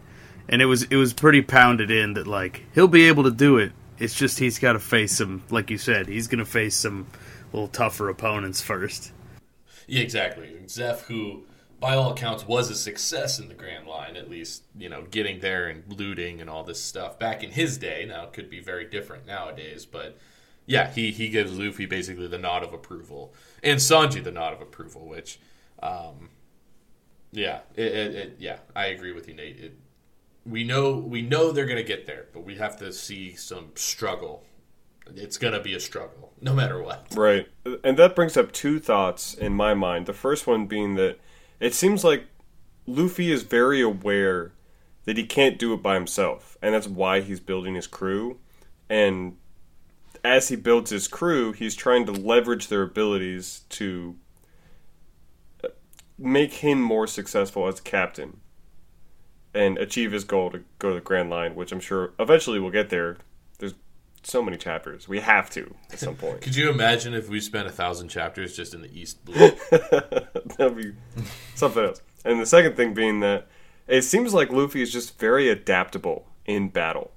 and it was it was pretty pounded in that like he'll be able to do it. It's just he's got to face some, like you said, he's gonna face some little tougher opponents first. Yeah, exactly. Zeff, who by all accounts was a success in the Grand Line, at least you know getting there and looting and all this stuff back in his day. Now it could be very different nowadays, but yeah, he he gives Luffy basically the nod of approval and Sanji the nod of approval, which, um, yeah, it, it, it, yeah, I agree with you, Nate. We know we know they're gonna get there, but we have to see some struggle. It's gonna be a struggle, no matter what. Right. And that brings up two thoughts in my mind. The first one being that it seems like Luffy is very aware that he can't do it by himself, and that's why he's building his crew. And as he builds his crew, he's trying to leverage their abilities to uh, make him more successful as captain and achieve his goal to go to the Grand Line, which I'm sure eventually we'll get there. So many chapters. We have to at some point. Could you imagine if we spent a thousand chapters just in the East Blue? That'd be something else. And the second thing being that it seems like Luffy is just very adaptable in battle.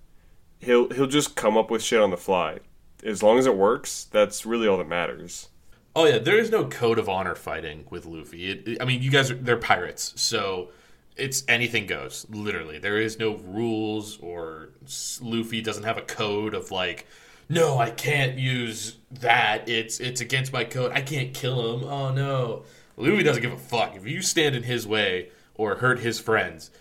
He'll he'll just come up with shit on the fly. As long as it works, that's really all that matters. Oh yeah, there is no code of honor fighting with Luffy. It, it- I mean, you guys are they're pirates, so it's anything goes. Literally, there is no rules or Luffy doesn't have a code of like, no, I can't use that. It's it's against my code. I can't kill him. Oh no, Luffy doesn't give a fuck if you stand in his way or hurt his friends.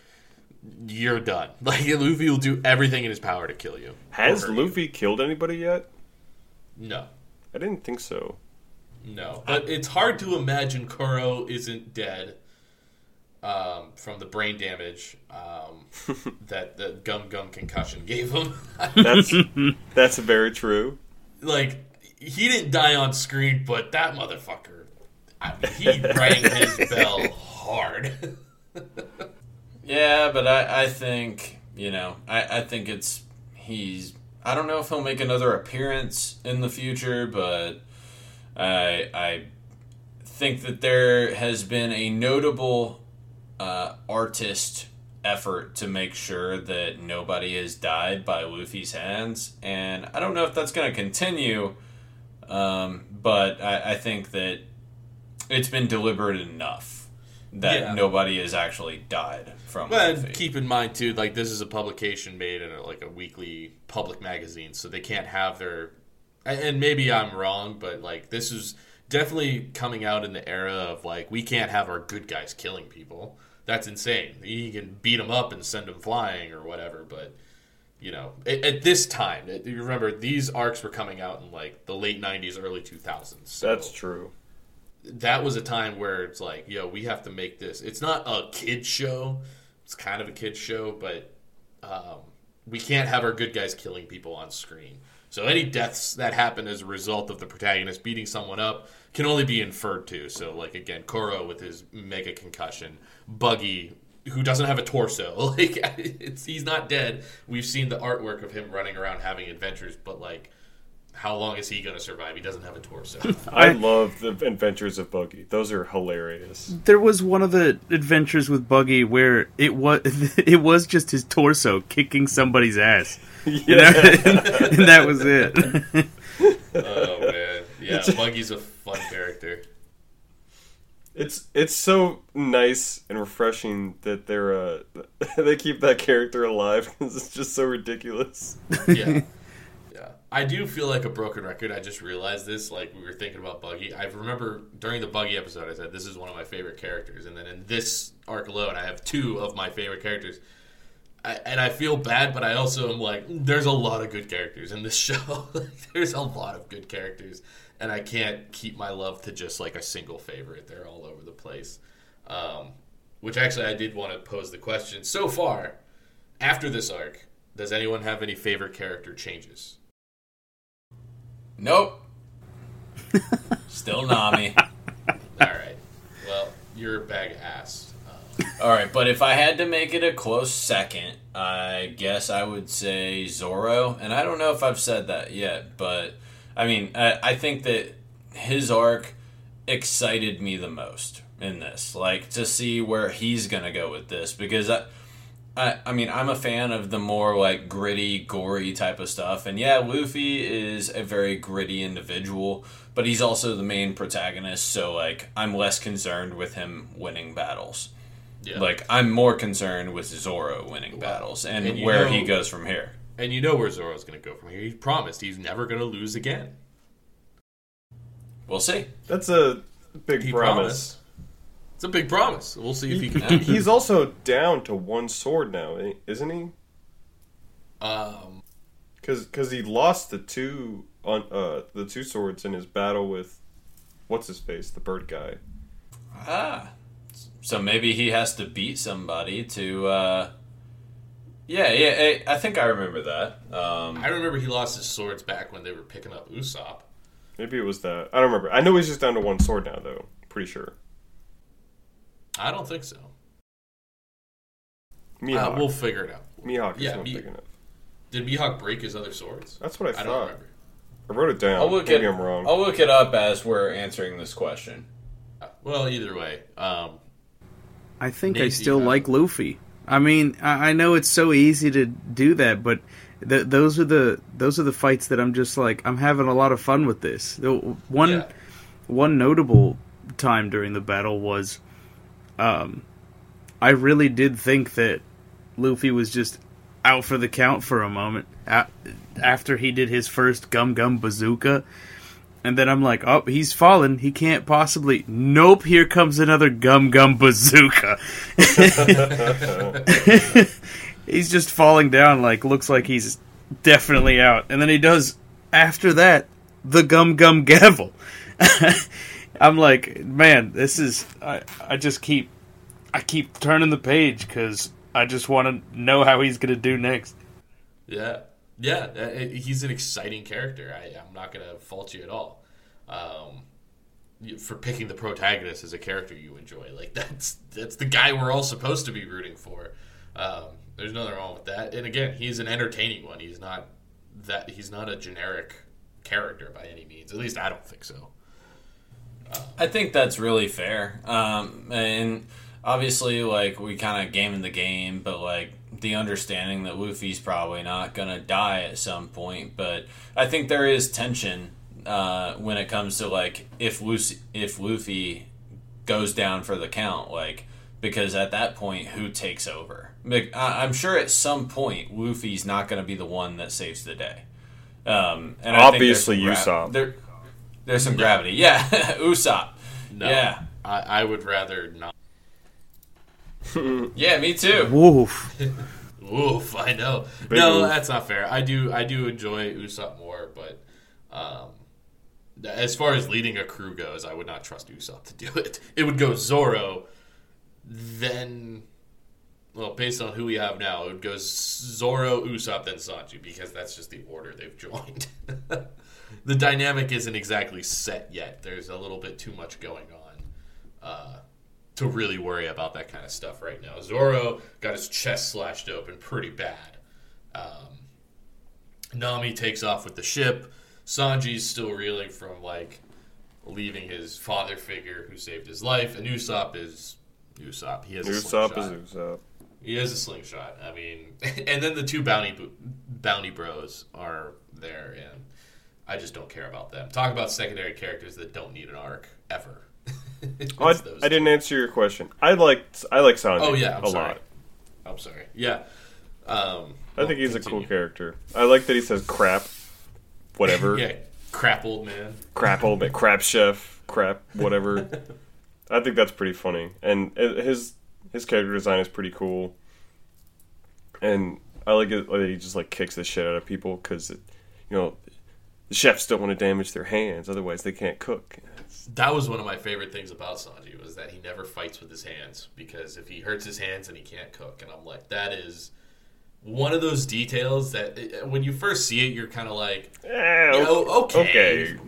You're done. Like Luffy will do everything in his power to kill you. Has hurt you. Luffy killed anybody yet? No. I didn't think so. No, but it's hard to imagine Kuro isn't dead um, from the brain damage um, that the gum gum concussion gave him. That's that's very true. like he didn't die on screen, but that motherfucker, I mean, he rang his bell hard. Yeah, but I, I think you know I, I think it's he's I don't know if he'll make another appearance in the future, but I I think that there has been a notable uh, artist effort to make sure that nobody has died by Luffy's hands, and I don't know if that's going to continue. Um, but I, I think that it's been deliberate enough that Yeah. nobody has actually died from But Luffy. keep in mind too, like this is a publication made in a, like a weekly public magazine, so they can't have their. and- And maybe I'm wrong, but like this is definitely coming out in the era of like we can't have our good guys killing people. That's insane. You can beat them up and send them flying or whatever, but you know, at, at this time, it, you remember these arcs were coming out in like the late '90s, early 2000s. So That's true. that was a time where it's like, yo, we have to make this. It's not a kid show. It's kind of a kid show, but um, we can't have our good guys killing people on screen. So any deaths that happen as a result of the protagonist beating someone up can only be inferred to. So like again, Kuro with his mega concussion, Buggy who doesn't have a torso. Like it's he's not dead. We've seen the artwork of him running around having adventures, but like how long is he going to survive? He doesn't have a torso. I, I- love the adventures of Buggy. Those are hilarious. There was one of the adventures with Buggy where it was it was just his torso kicking somebody's ass, and, that, and that was it. Oh man, yeah, Buggy's a fun character. It's it's so nice and refreshing that they're uh, they keep that character alive because it's just so ridiculous. Yeah, yeah. I do feel like a broken record. I just realized this. Like we were thinking about Buggy. I remember during the Buggy episode, I said this is one of my favorite characters, and then in this arc alone, I have two of my favorite characters. I, and I feel bad, but I also am like, there's a lot of good characters in this show. there's a lot of good characters, and I can't keep my love to just like a single favorite. They're all over the place. Um, which actually, I did want to pose the question. So far, after this arc, does anyone have any favorite character changes? Nope. Still Nami. All right. Well, you're a bag of ass. All right, but if I had to make it a close second, I guess I would say Zoro. And I don't know if I've said that yet, but I mean, I, I think that his arc excited me the most in this. Like to see where he's gonna go with this because I. I, I mean, I'm a fan of the more like gritty, gory type of stuff. And yeah, Luffy is a very gritty individual, but he's also the main protagonist. So, like, I'm less concerned with him winning battles. Yeah. Like I'm more concerned with Zoro winning battles and, and where know- he goes from here. and you know where Zoro's going to go from here. He promised he's never going to lose again. We'll see. That's a big He promise. promised. It's a big promise. We'll see if he He- can. he's also down to one sword now, isn't he? Um, because Because he lost the two on uh the two swords in his battle with what's his face, the bird guy. Ah, so maybe he has to beat somebody to. uh Yeah, yeah. I- I think I remember that. Um, I remember he lost his swords back when they were picking up Usopp. Maybe it was that. I don't remember. I know he's just down to one sword now, though. Pretty sure. I don't think so. Mihawk. Uh, we'll figure it out. Mihawk is yeah, not Mi- big enough. Did Mihawk break his other swords? That's what I I thought. don't remember. I wrote it down. I'll look Maybe it. I'm wrong. I'll look it up as we're answering this question. Uh, Well, either way, um, I think I still like Luffy. I mean, I, I know it's so easy to do that, but th- those are the those are the fights that I'm just like I'm having a lot of fun with this. The one yeah. one notable time during the battle was, um, I really did think that Luffy was just out for the count for a moment a- after he did his first Gum Gum Bazooka. And then I'm like, oh, he's fallen. He can't possibly. Nope, here comes another Gum Gum Bazooka. he's just falling down, like, looks like he's definitely out. And then he does, after that, the Gum Gum Gavel. I'm like, man, this is. I, I just keep. I keep turning the page because I just want to know how he's going to do next. Yeah, yeah, uh, he's an exciting character. I, I'm not gonna fault you at all um, for picking the protagonist as a character you enjoy. Like that's that's the guy we're all supposed to be rooting for. Um, there's nothing wrong with that. And again, he's an entertaining one. He's not that he's not a generic character by any means. At least I don't think so. I think that's really fair. Um, and obviously, like we kind of game in the game, but like the understanding that Luffy's probably not gonna die at some point. But I think there is tension uh, when it comes to like if Lucy, if Luffy goes down for the count, like because at that point, who takes over? Like, I- I'm sure at some point, Luffy's not going to be the one that saves the day. Um, and I think there's Obviously, some gra- Usopp. There, there's some gravity. Yeah, Usopp. No, Yeah. I, I would rather not. Yeah, me too. Woof. Oof, I know. Big no, oof. that's not fair. I do I do enjoy Usopp more, but um, as far as leading a crew goes, I would not trust Usopp to do it. It would go Zoro, then well, based on who we have now, it would go Zoro, Usopp, then Sanji, because that's just the order they've joined. the dynamic isn't exactly set yet. There's a little bit too much going on. Uh, to really worry about that kind of stuff right now. Zoro got his chest slashed open pretty bad. Um, Nami takes off with the ship. Sanji's still reeling from like leaving his father figure who saved his life, and Usopp is Usopp. He has a Usopp slingshot. is Usopp. He has a slingshot. I mean, and then the two bounty bounty bros are there, and I just don't care about them. Talk about secondary characters that don't need an arc ever. Oh, I, I didn't answer your question. I like I like Sanji Oh yeah, I'm a sorry. lot. I'm sorry. Yeah. Um, I think he's a cool character. I like that he says crap, whatever, Yeah, crap old man. crap old man, crap chef, crap whatever. I think that's pretty funny, and uh, his his character design is pretty cool. and I like it. Like, he just like kicks the shit out of people because, you know, the chefs don't want to damage their hands, otherwise they can't cook. That was one of my favorite things about Sanji was that he never fights with his hands because if he hurts his hands, and he can't cook. And I'm like, that is one of those details that uh, when you first see it, you're kind of like, Eh, Yeah, o- okay. okay.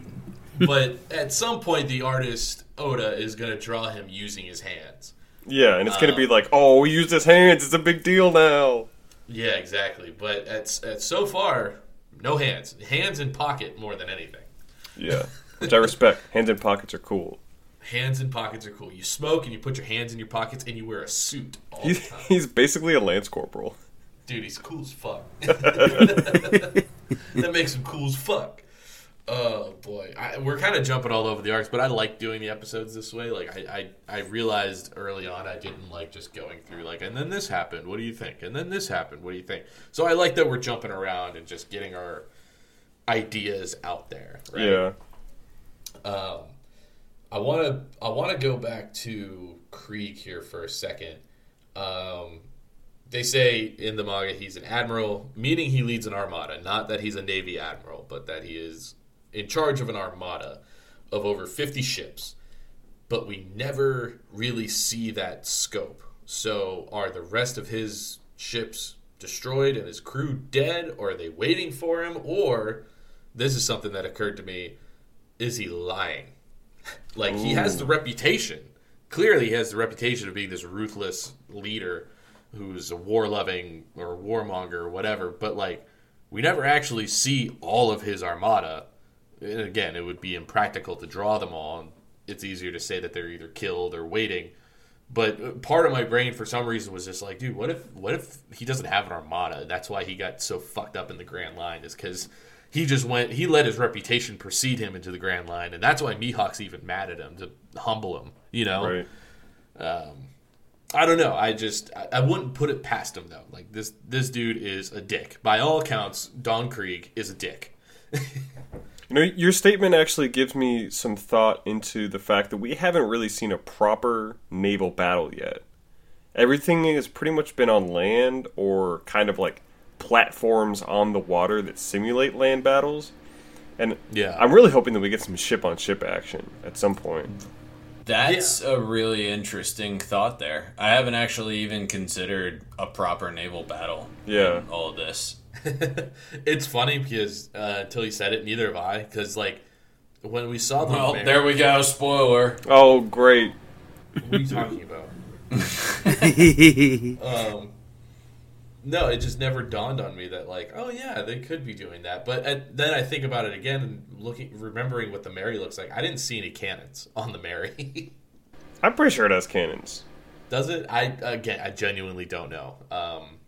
but at some point, the artist Oda is going to draw him using his hands. Yeah, and it's gonna Uh, be like, oh, we used his hands. It's a big deal now. Yeah, exactly. But at, at so far, no hands, hands in pocket more than anything. Yeah, which I respect. Hands in pockets are cool. Hands in pockets are cool. You smoke and you put your hands in your pockets and you wear a suit all the He's, time. he's basically a lance corporal. Dude, he's cool as fuck. that makes him cool as fuck. Oh boy, I, we're kind of jumping all over the arcs, but I like doing the episodes this way. Like I, I, I realized early on I didn't like just going through like, and then this happened. What do you think? And then this happened. What do you think? So I like that we're jumping around and just getting our ideas out there. Right? Yeah. Um, I want to I want to go back to Krieg here for a second. Um, they say in the manga he's an admiral, meaning he leads an armada. Not that he's a navy admiral, but that he is in charge of an armada of over 50 ships. But we never really see that scope. So are the rest of his ships destroyed and his crew dead, or are they waiting for him? Or this is something that occurred to me: is he lying? Like he has the reputation. Clearly, he has the reputation of being this ruthless leader who's a war-loving or warmonger or whatever. But like, we never actually see all of his armada. And again, it would be impractical to draw them all. It's easier to say that they're either killed or waiting. But uh, part of my brain, for some reason, was just like, dude, what if what if he doesn't have an armada? That's why he got so fucked up in the Grand Line, is because he just went, he let his reputation precede him into the Grand Line, and that's why Mihawk's even mad at him to humble him. You know, Right. Um, I don't know. I just I, I wouldn't put it past him though. Like this this dude is a dick. By all accounts, Don Krieg is a dick. You know, your statement actually gives me some thought into the fact that we haven't really seen a proper naval battle yet. Everything has pretty much been on land or kind of like platforms on the water that simulate land battles. And Yeah. I'm really hoping that we get some ship on ship action at some point. That's a really interesting thought there. I haven't actually even considered a proper naval battle. Yeah. in all of this. it's funny because uh, until you said it, neither have I. Because like when we saw the Well, Mar- there we go. Spoiler. Oh, great. What are you talking about? um, no, it just never dawned on me that like, oh yeah, they could be doing that. But at, then I think about it again and looking, remembering what the Merry looks like. I didn't see any cannons on the Merry. I'm pretty sure it has cannons. Does it? I again, I genuinely don't know. Um,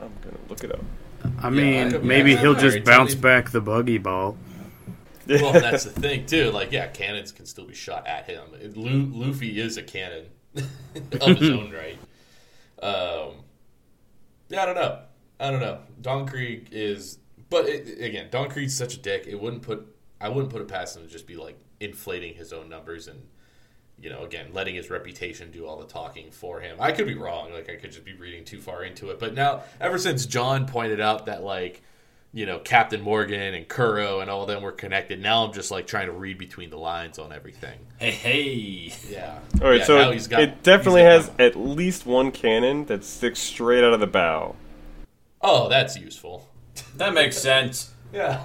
I'm gonna look it up. I I mean, could- maybe he'll alright, just bounce totally. back the buggy ball. well, that's the thing too. Like, yeah, cannons can still be shot at him. Luffy is a cannon of his own right. Um, yeah, I don't know. I don't know. Don Krieg is, but it, again, Don Krieg's such a dick. It wouldn't put, I wouldn't put it past him to just be like inflating his own numbers and, you know, again, letting his reputation do all the talking for him. I could be wrong. Like, I could just be reading too far into it. But now, ever since John pointed out that like you know, Captain Morgan and Kuro and all of them were connected. Now I'm just like trying to read between the lines on everything. Hey, hey. Yeah. All right, Yeah, so now it, he's got- it definitely he's has got- at least one cannon that sticks straight out of the bow. Oh, that's useful. That makes sense. Yeah.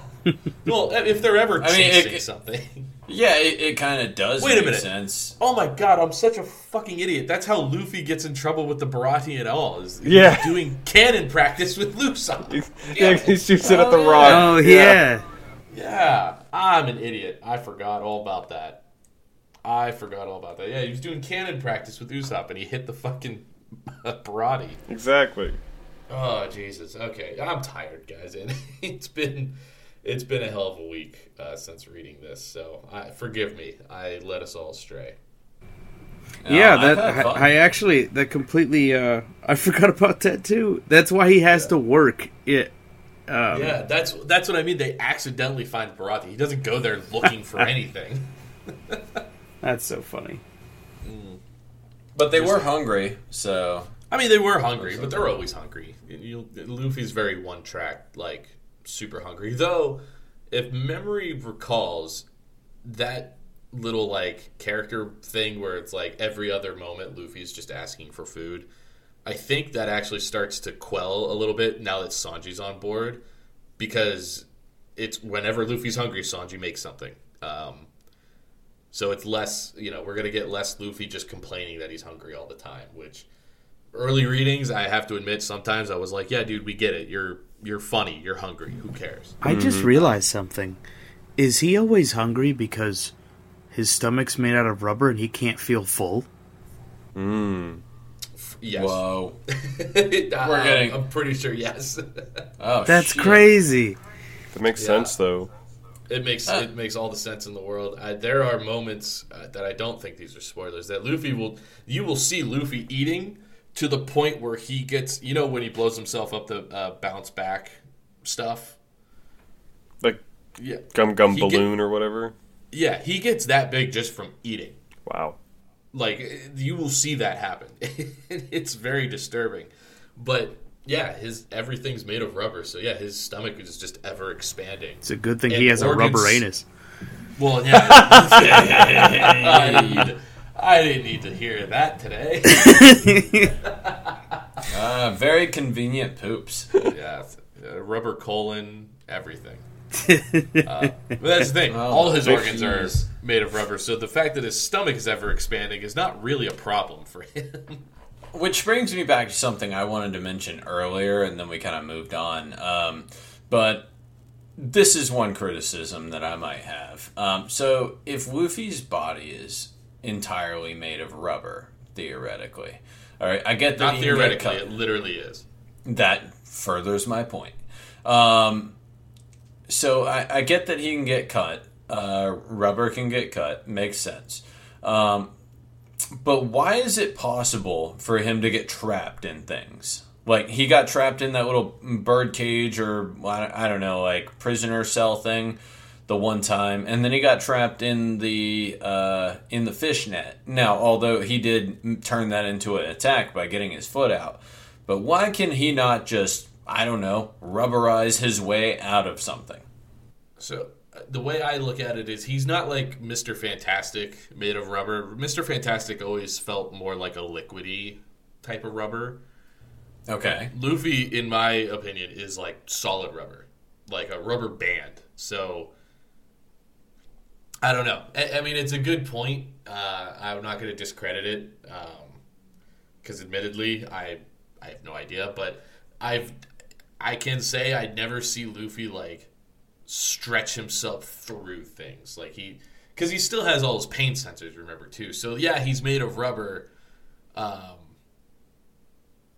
well, if they're ever I mean, it- chasing something. Yeah, it, it kind of does Wait a minute. sense. Oh my god, I'm such a fucking idiot. That's how Luffy gets in trouble with the Baratie at all. Is he's Yeah. doing cannon practice with Lupson. Yeah, he shoots it at the Oh, rock. Oh yeah. Yeah, I'm an idiot. I forgot all about that. I forgot all about that. Yeah, he was doing cannon practice with Usopp, and he hit the fucking Baratie. Exactly. Oh Jesus. Okay, I'm tired, guys, and it's been it's been a hell of a week uh, since reading this. So I, forgive me. I led us all astray. Yeah, Uh, I've that had. I actually that completely uh I forgot about that too. That's why he has to work it. Um, Yeah, that's that's what I mean. They accidentally find Baratie. He doesn't go there looking for anything. That's so funny. But they were hungry, so I mean, they were hungry, but they're always hungry. You, Luffy's very one track, like super hungry. Though, if memory recalls, that little like character thing where it's like every other moment Luffy's just asking for food. I think that actually starts to quell a little bit now that Sanji's on board because it's whenever Luffy's hungry, Sanji makes something. Um, so it's less, you know, we're gonna get less Luffy just complaining that he's hungry all the time. Which early readings, I have to admit, sometimes I was like, "Yeah, dude, we get it. You're you're funny. You're hungry. Who cares?" I just realized something. Is he always hungry because his stomach's made out of rubber and he can't feel full? Mm. Yes, Whoa. We're getting- I'm pretty sure yes. Oh, That's shit. crazy. That makes Yeah. sense though. It makes Uh. it makes all the sense in the world. I, there are moments uh, that I don't think these are spoilers that Luffy will you will see Luffy eating to the point where he gets you know when he blows himself up the uh, bounce back stuff. Like Yeah, gum gum He get- balloon or whatever. yeah, he gets that big just from eating. Wow. Like you will see that happen. it's very disturbing, but yeah, his everything's made of rubber. So yeah, his stomach is just ever expanding. It's a good thing And he has a rubber anus. Well, yeah. I, didn't need to hear that today. Uh, very convenient poops. yeah, uh, rubber colon, everything. Uh, but that's the thing. All his organs are made of rubber, so the fact that his stomach is ever expanding is not really a problem for him. Which brings me back to something I wanted to mention earlier, and then we kind of moved on. Um, but this is one criticism that I might have. Um, so, if Luffy's body is entirely made of rubber, theoretically, all right, I get that not he can get theoretically, it literally is. that furthers my point. Um, so I, I get that he can get cut. Uh, rubber can get cut. Makes sense. Um, but why is it possible for him to get trapped in things? Like he got trapped in that little bird cage or I don't know, like prisoner cell thing, the one time, and then he got trapped in the uh, in the fish net. Now, although he did turn that into an attack by getting his foot out, but why can he not just I don't know rubberize his way out of something? So uh, the way I look at it is he's not like Mr. Fantastic made of rubber. Mr. Fantastic always felt more like a liquidy type of rubber. Okay. Luffy, in my opinion, is like solid rubber, like a rubber band. So I don't know. I, I mean, it's a good point. Uh, I'm not going to discredit it because, admittedly, I I have no idea. But I've I can say I never see Luffy like stretch himself through things like he because he still has all his pain sensors. Remember too. So yeah, he's made of rubber. Um,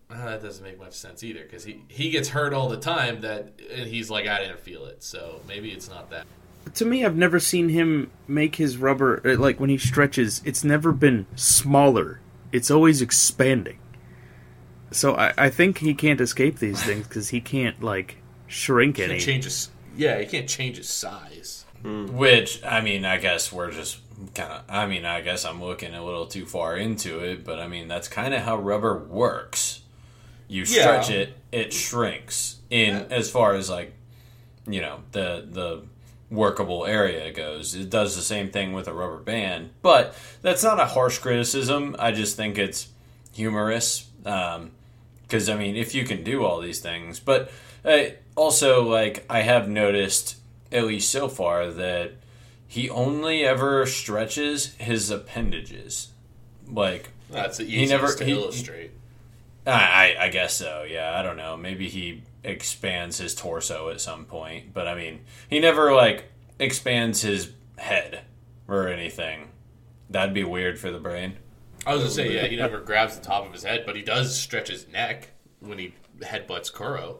that doesn't make much sense either because he, he gets hurt all the time that and he's like I didn't feel it so maybe it's not that To me, I've never seen him make his rubber uh, like when he stretches. It's never been smaller. It's always expanding. So I, I think he can't escape these things because he can't like shrink he any. can't change his yeah he can't change his size Which I mean, I guess we're just kind of. I mean, I guess I'm looking a little too far into it, but I mean that's kind of how rubber works. You stretch Yeah. it, it shrinks in as far as like, you know, the the workable area goes. It does the same thing with a rubber band, but that's not a harsh criticism. I just think it's humorous. Because I mean, if you can do all these things, but uh, also like I have noticed at least so far that he only ever stretches his appendages. Like that's the He never- to he- illustrate I, I I guess so. Yeah, I don't know. Maybe he expands his torso at some point, but I mean, he never like expands his head or anything. That'd be weird for the brain. I was gonna say yeah he never grabs the top of his head but he does stretch his neck when he headbutts Kuro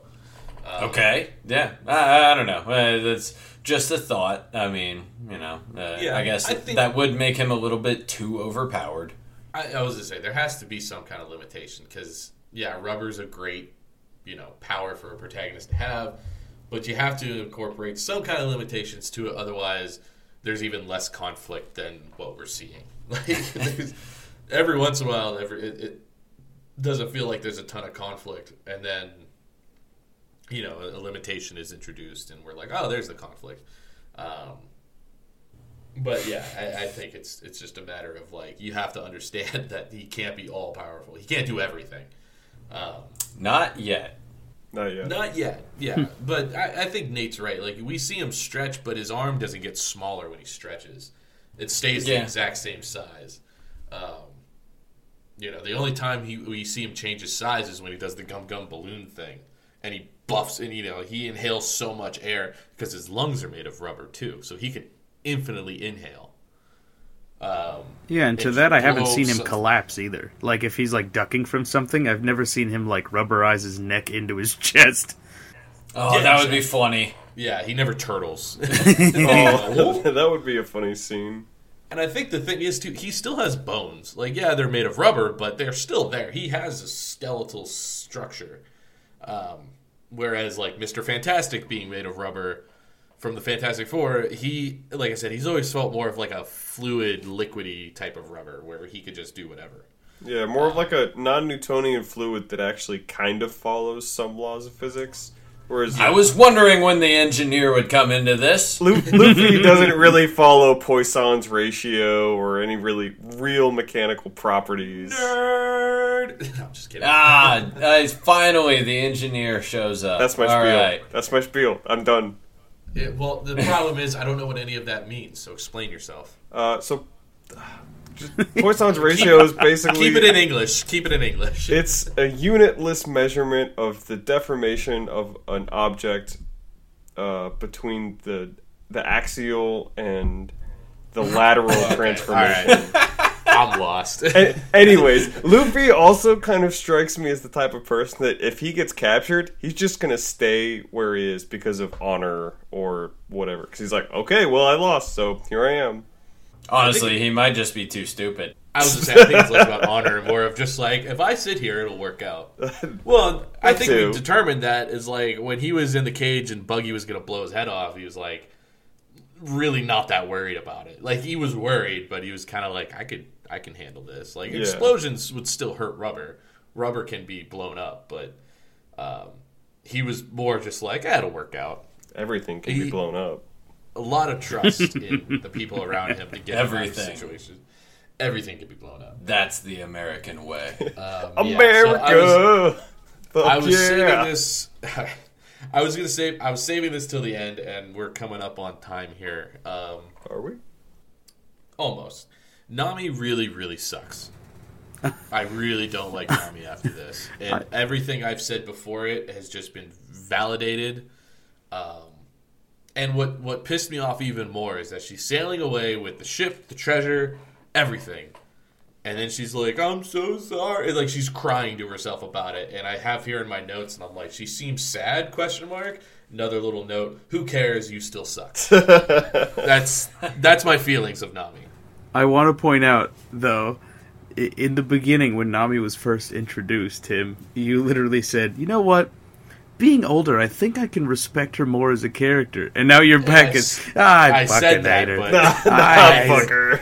Okay. Yeah. I, I don't know. Uh, that's just a thought. I mean, you know, uh, Yeah, I guess I think- that would make him a little bit too overpowered. I, I was gonna say there has to be some kind of limitation because yeah, rubber's a great you know power for a protagonist to have, but you have to incorporate some kind of limitations to it. Otherwise, there's even less conflict than what we're seeing. Like every once in a while, every it, it, doesn't feel like there's a ton of conflict, and then you know a, limitation is introduced, and we're like, oh, there's the conflict. Um, but yeah, I, I think it's it's just a matter of like you have to understand that he can't be all powerful. He can't do everything. Um, Not yet. Not yet. not yet, yeah. but I, I think Nate's right. Like we see him stretch, but his arm doesn't get smaller when he stretches. It stays the exact same size. Um, you know, the only time he we see him change his size is when he does the gum gum balloon thing, and he buffs and you know he inhales so much air because his lungs are made of rubber too, so he can infinitely inhale. Um, Yeah, and to that I haven't seen him so- collapse either. Like if he's like ducking from something, I've never seen him like rubberize his neck into his chest. Oh, Yeah, that would be funny. yeah, he never turtles. Oh, that would be a funny scene. And I think the thing is too, he still has bones. Like, yeah, they're made of rubber, but they're still there. He has a skeletal structure. Um, whereas, like Mister Fantastic being made of rubber from the Fantastic Four, he, like I said, he's always felt more of like a fluid, liquidy type of rubber, where he could just do whatever. Yeah, more of like a non-Newtonian fluid that actually kind of follows some laws of physics. Whereas I was wondering when the engineer would come into this. Lu- Luffy doesn't really follow Poisson's ratio or any really real mechanical properties. Nerd. No, I'm just kidding. Ah, uh, finally the engineer shows up. That's my All spiel. right. That's my spiel. I'm done. Yeah, well, the problem is I don't know what any of that means. So explain yourself. Uh, so, just, Poisson's ratio is basically Keep it in English. Keep it in English. It's a unitless measurement of the deformation of an object uh, between the the axial and the lateral transformation. I'm lost. A- Anyways, Luffy also kind of strikes me as the type of person that if he gets captured, he's just gonna stay where he is because of honor or whatever. Because he's like, okay, well, I lost, so here I am. Honestly, he might just be too stupid. I was just saying, I think it's less about honor and more of just like if I sit here, it'll work out. Well, I think too. we determined that is like when he was in the cage and Buggy was gonna blow his head off. He was like really not that worried about it. Like he was worried, but he was kind of like I could, I can handle this. Like Yeah. explosions would still hurt rubber. Rubber can be blown up, but um, he was more just like ah, it'll work out. Everything can be blown up. a lot of trust in the people around him to get him out Everything. the situation. Everything could be blown up. That's the American way. Um, yeah, so America. I was, I was yeah. saving this. I was gonna save. I was saving this till the end, and we're coming up on time here. Um, Are we? almost. Nami really, really sucks. I really don't like Nami after this, and everything I've said before it has just been validated. Um, and what what pissed me off even more is that she's sailing away with the ship, the treasure, everything, and then she's like, "I'm so sorry," and like she's crying to herself about it. And I have here in my notes, and I'm like, "She seems sad?" Question mark. Another little note. Who cares? You still suck. that's that's my feelings of Nami. I want to point out though, in the beginning when Nami was first introduced, Tim, you literally said, "You know what? Being older, I think I can respect her more as a character." And now you're back Yes. at ah, I, I fucking said that, hate her. but- I- fucker.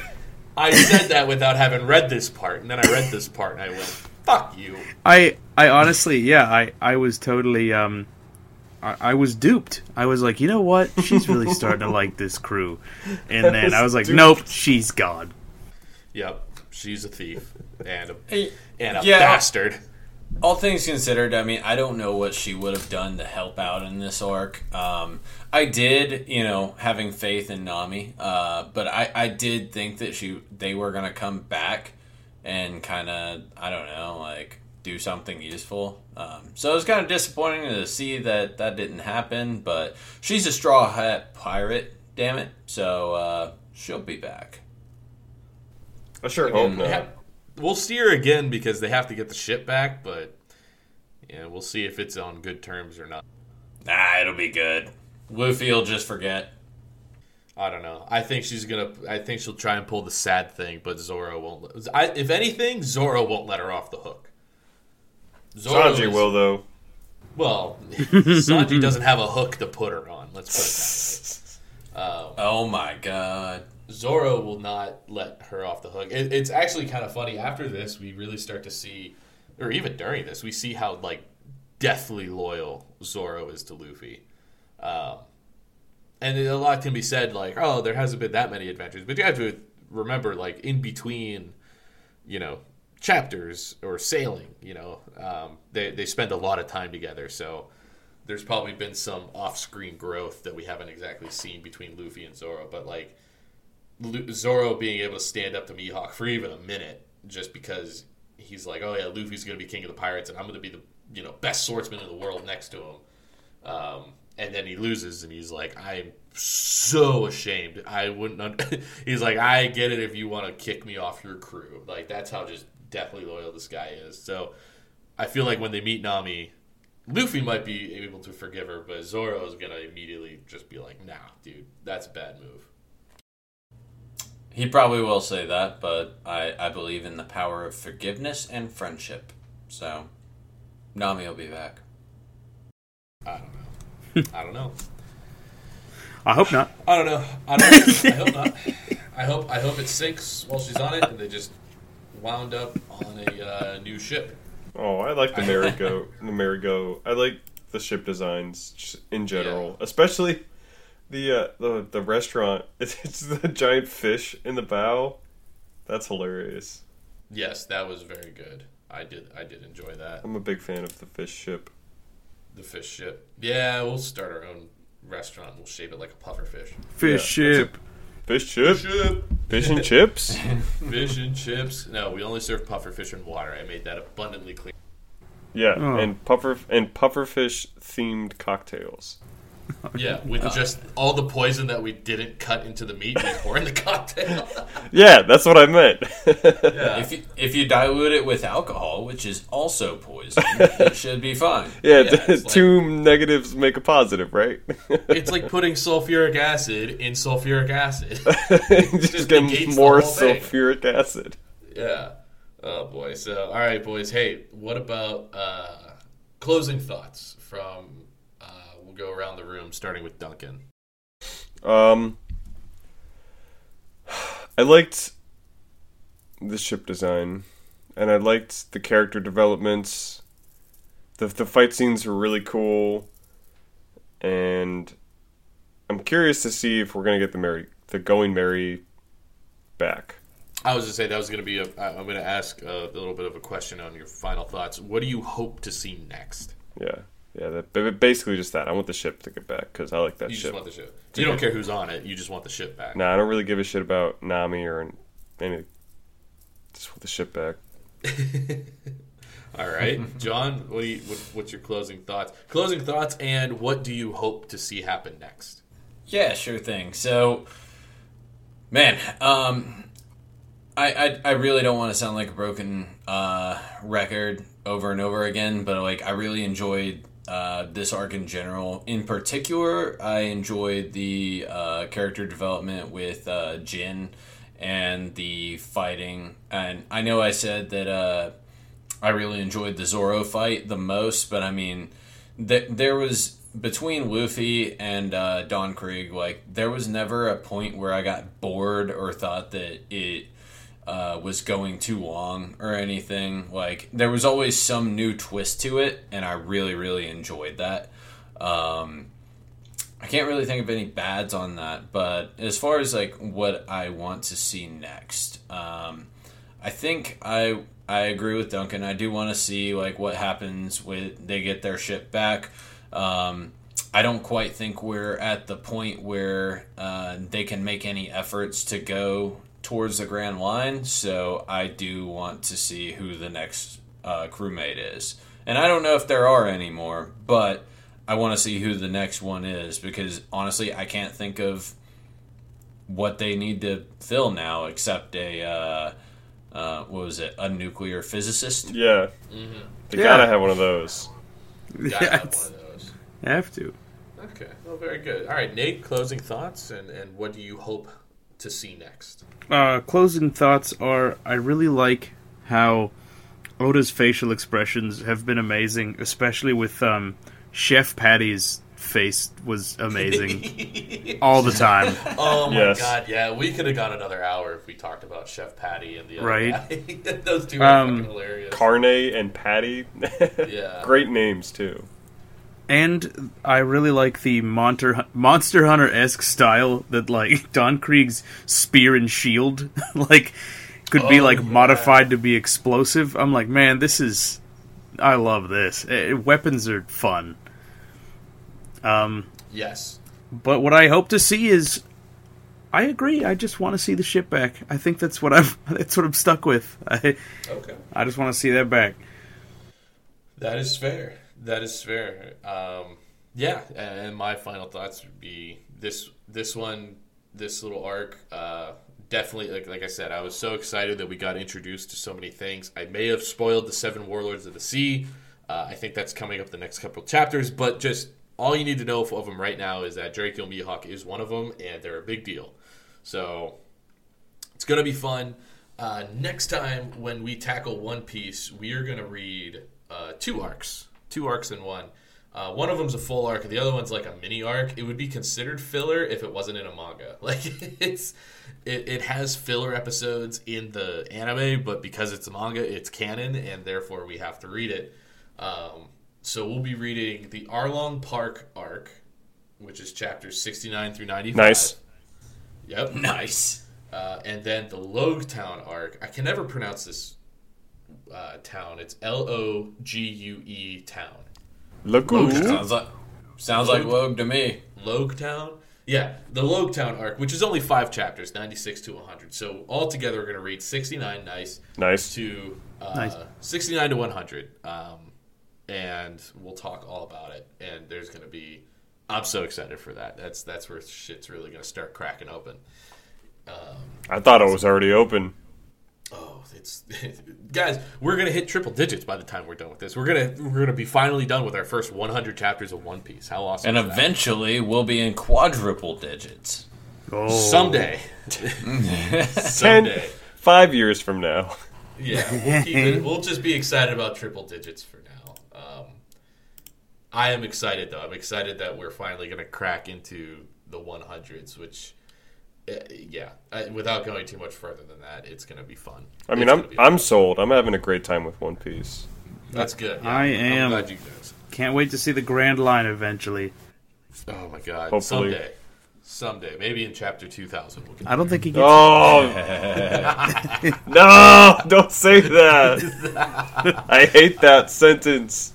I said that without having read this part, and then I read this part, and I went, "Fuck you." I I honestly, yeah, I I was totally um I, I was duped. I was like, you know what? She's really starting to like this crew. And then I was like, Duped. nope, she's gone. Yep, she's a thief and a, Hey, and a Yeah. bastard. all things considered, I mean, I don't know what she would have done to help out in this arc. Um, I did, you know, having faith in Nami, uh, but I, I did think that she they were gonna come back and kind of, I don't know, like do something useful. Um, so it was kind of disappointing to see that that didn't happen. But she's a straw hat pirate, damn it. So uh, she'll be back. I sure hope They not. have- we'll see her again because they have to get the ship back, but yeah, we'll see if it's on good terms or not. Nah, it'll be good. Luffy will just forget. I don't know. I think she's gonna. I think she'll try and pull the sad thing, but Zoro won't. let- I, if anything, Zoro won't let her off the hook. Zoro Sanji is- will though. Well, Sanji doesn't have a hook to put her on. Let's put it that way. Um, Oh my god. Zoro will not let her off the hook. It, it's actually kind of funny. After this, we really start to see or even during this, we see how like deathly loyal Zoro is to Luffy. Um, and a lot can be said like, oh, there hasn't been that many adventures, but you have to remember like in between, you know, chapters or sailing, you know, um, they they spend a lot of time together, so there's probably been some off-screen growth that we haven't exactly seen between Luffy and Zoro, but like Zoro being able to stand up to Mihawk for even a minute just because he's like, oh yeah, Luffy's going to be king of the pirates and I'm going to be the you know best swordsman in the world next to him. Um, and then he loses and he's like, I'm so ashamed. I wouldn't. Un-. he's like, I get it if you want to kick me off your crew. Like that's how just deathly loyal this guy is. So I feel like when they meet Nami, Luffy might be able to forgive her, but Zoro is gonna immediately just be like, "Nah, dude, that's a bad move." He probably will say that, but I, I believe in the power of forgiveness and friendship. So, Nami will be back. I don't know. I don't know. I hope not. I don't know. I don't. Know. I hope not. I hope. I hope it sinks while she's on it, and they just wound up on a uh, new ship. Oh, I like the merry-go. the merry-go. I like the ship designs in general, especially the uh, the the restaurant. It's, it's the giant fish in the bow. That's hilarious. Yes, that was very good. I did. I did enjoy that. I'm a big fan of the fish ship. The fish ship. Yeah, we'll start our own restaurant. We'll shape it like a puffer fish. Fish Yeah, ship. Fish chip. Ship. Fish and chips. Fish and chips. No, we only serve puffer fish and water. I made that abundantly clear. Yeah, Oh. and puffer and pufferfish themed cocktails. Yeah, with just all the poison that we didn't cut into the meat, we pour in the cocktail. Yeah, that's what I meant. yeah. If you, if you dilute it with alcohol, which is also poison, it should be fine. yeah, Yeah, it's like- two negatives make a positive, right? It's like putting sulfuric acid in sulfuric acid. just, just get more whole thing. sulfuric acid. yeah. Oh boy. So, all right, boys. Hey, what about uh, closing thoughts from? We'll go around the room, starting with Duncan. Um, I liked the ship design, and I liked the character developments. the The fight scenes were really cool, and I'm curious to see if we're gonna get the Merry, the Going Merry, back. I was to say that was going to be a. I'm going to ask a little bit of a question on your final thoughts. What do you hope to see next? Yeah, yeah. That, basically just that. I want the ship to get back because I like that You ship. just want the ship. You don't care who's on it. You just want the ship back. Nah, I don't really give a shit about Nami or any. Just want the ship back. All right, John. What do you? What, what's your closing thoughts? Closing thoughts, and what do you hope to see happen next? Yeah, sure thing. So, man, um, I, I I really don't want to sound like a broken uh, record over and over again, but like I really enjoyed uh, this arc in general. In particular, I enjoyed the uh, character development with uh, Gin and the fighting. And I know I said that uh, I really enjoyed the Zoro fight the most, but I mean, th- there was between Luffy and uh, Don Krieg, like there was never a point where I got bored or thought that it uh, was going too long or anything. Like there was always some new twist to it, and I really, really enjoyed that. Um, I can't really think of any bads on that, but as far as like what I want to see next, um, I think I I agree with Duncan. I do want to see like what happens with they get their ship back. Um, I don't quite think we're at the point where uh, they can make any efforts to go towards the Grand Line. So I do want to see who the next uh, crewmate is, and I don't know if there are any more, but I want to see who the next one is because honestly, I can't think of what they need to fill now except a uh, uh, what was it? A nuclear physicist. Yeah, Mm-hmm. they Yeah. gotta have one of those. Gotta Yeah, have one of those. have to. Okay. Well, very good. All right, Nate. Closing thoughts, and and what do you hope to see next? Uh, closing thoughts are I really like how Oda's facial expressions have been amazing, especially with um, Chef Patty's face was amazing all the time. Oh my Yes. god, yeah, we could have gone another hour if we talked about Chef Patty and the other Right. guy. Those two are Um, fucking hilarious. Carne and Patty. Yeah. Great names too. And I really like the Monster Monster Hunter esque style that like Don Krieg's spear and shield like could be Oh, like yeah. modified to be explosive. I'm like, man, this is I love this. Eh, weapons are fun. Um, yes. but what I hope to see is, I agree. I just want to see the ship back. I think that's what I'm. That's what I'm stuck with. I Okay. I just want to see that back. That is fair. That is fair. Um, yeah, and my final thoughts would be this this one, this little arc. Uh, definitely, like like I said, I was so excited that we got introduced to so many things. I may have spoiled the Seven Warlords of the Sea. Uh, I think that's coming up the next couple chapters, but just all you need to know of them right now is that Dracule Mihawk is one of them, and they're a big deal. So it's gonna be fun. Uh, next time when we tackle One Piece, we are gonna read uh, two arcs, two arcs in one. Uh, one of them's a full arc, the other one's like a mini arc. It would be considered filler if it wasn't in a manga. Like it's, it, it has filler episodes in the anime, but because it's a manga, it's canon, and therefore we have to read it. Um, so we'll be reading the Arlong Park arc, which is chapters sixty nine through ninety five. Nice. Yep. Nice. Uh, and then the Logue Town arc. I can never pronounce this uh, town. It's L O G U E Town. Logue Sounds like sounds like Logue to me. Logue Town? Yeah, the Logue Town arc, which is only five chapters, 96 to 100. So altogether, we're going to read 69 nice Nice. to uh, Nice. 69 to 100. Um, and we'll talk all about it. And there's going to be. I'm so excited for that. That's that's where shit's really going to start cracking open. I thought it was already open. It's guys. We're gonna hit triple digits by the time we're done with this. We're gonna we're gonna be finally done with our first 100 chapters of One Piece. How awesome! And is that? eventually we'll be in quadruple digits. Oh, someday, Ten, someday, five years from now. yeah, we'll, keep it, we'll just be excited about triple digits for now. Um, I am excited though. I'm excited that we're finally gonna crack into the 100s, which. Uh, Yeah, I, without going too much further than that, it's gonna be fun. I mean, It's I'm I'm sold. I'm having a great time with One Piece. That's good. yeah. I I'm am. glad you guys. Can't wait to see the Grand Line eventually. Oh my god! Hopefully. Someday, someday, maybe in chapter two thousand, we'll get. I don't think he gets. Oh no! Don't say that. I hate that sentence.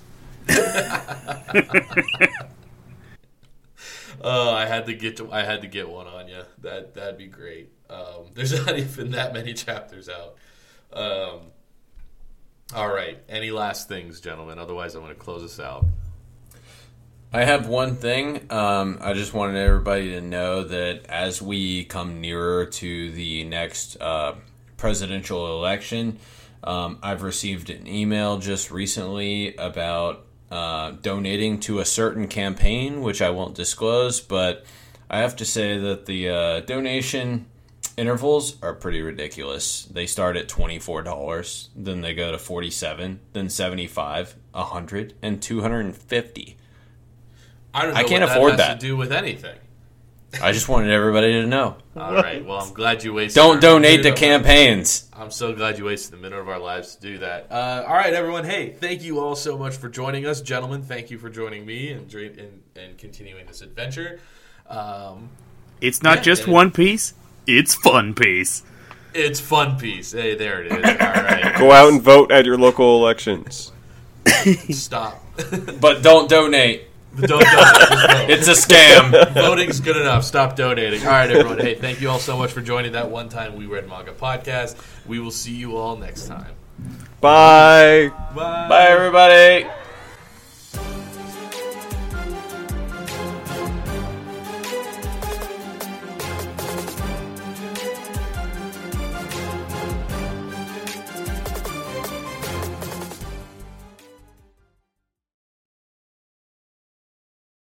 Oh, I had to get to, I had to get one on you. That that'd be great. Um, there's not even that many chapters out. Um, all right. Any last things, gentlemen? Otherwise, I'm going to close this out. I have one thing. Um, I just wanted everybody to know that as we come nearer to the next uh, presidential election, um, I've received an email just recently about uh, donating to a certain campaign, which I won't disclose, but I have to say that the uh, donation intervals are pretty ridiculous. They start at $24, then they go to 47, then 75, 100, and 250. I don't know I can't what afford that that. to do with anything. I just wanted everybody to know. All right. Well, I'm glad you wasted. Don't donate to minute of- campaigns. I'm so glad you wasted the minute of our lives to do that. Uh, all right, everyone. Hey, thank you all so much for joining us, gentlemen. Thank you for joining me and dra- and, and continuing this adventure. Um, It's not Yeah, just and- One Piece. It's Fun Piece. it's fun piece. Hey, there it is. All right. Go out and vote at your local elections. Stop. But don't donate. Don't donate. It's a scam. Voting's good enough. Stop donating. All right, everyone. Hey, thank you all so much for joining that one time we read manga podcast. We will see you all next time. Bye. Bye. Bye, everybody.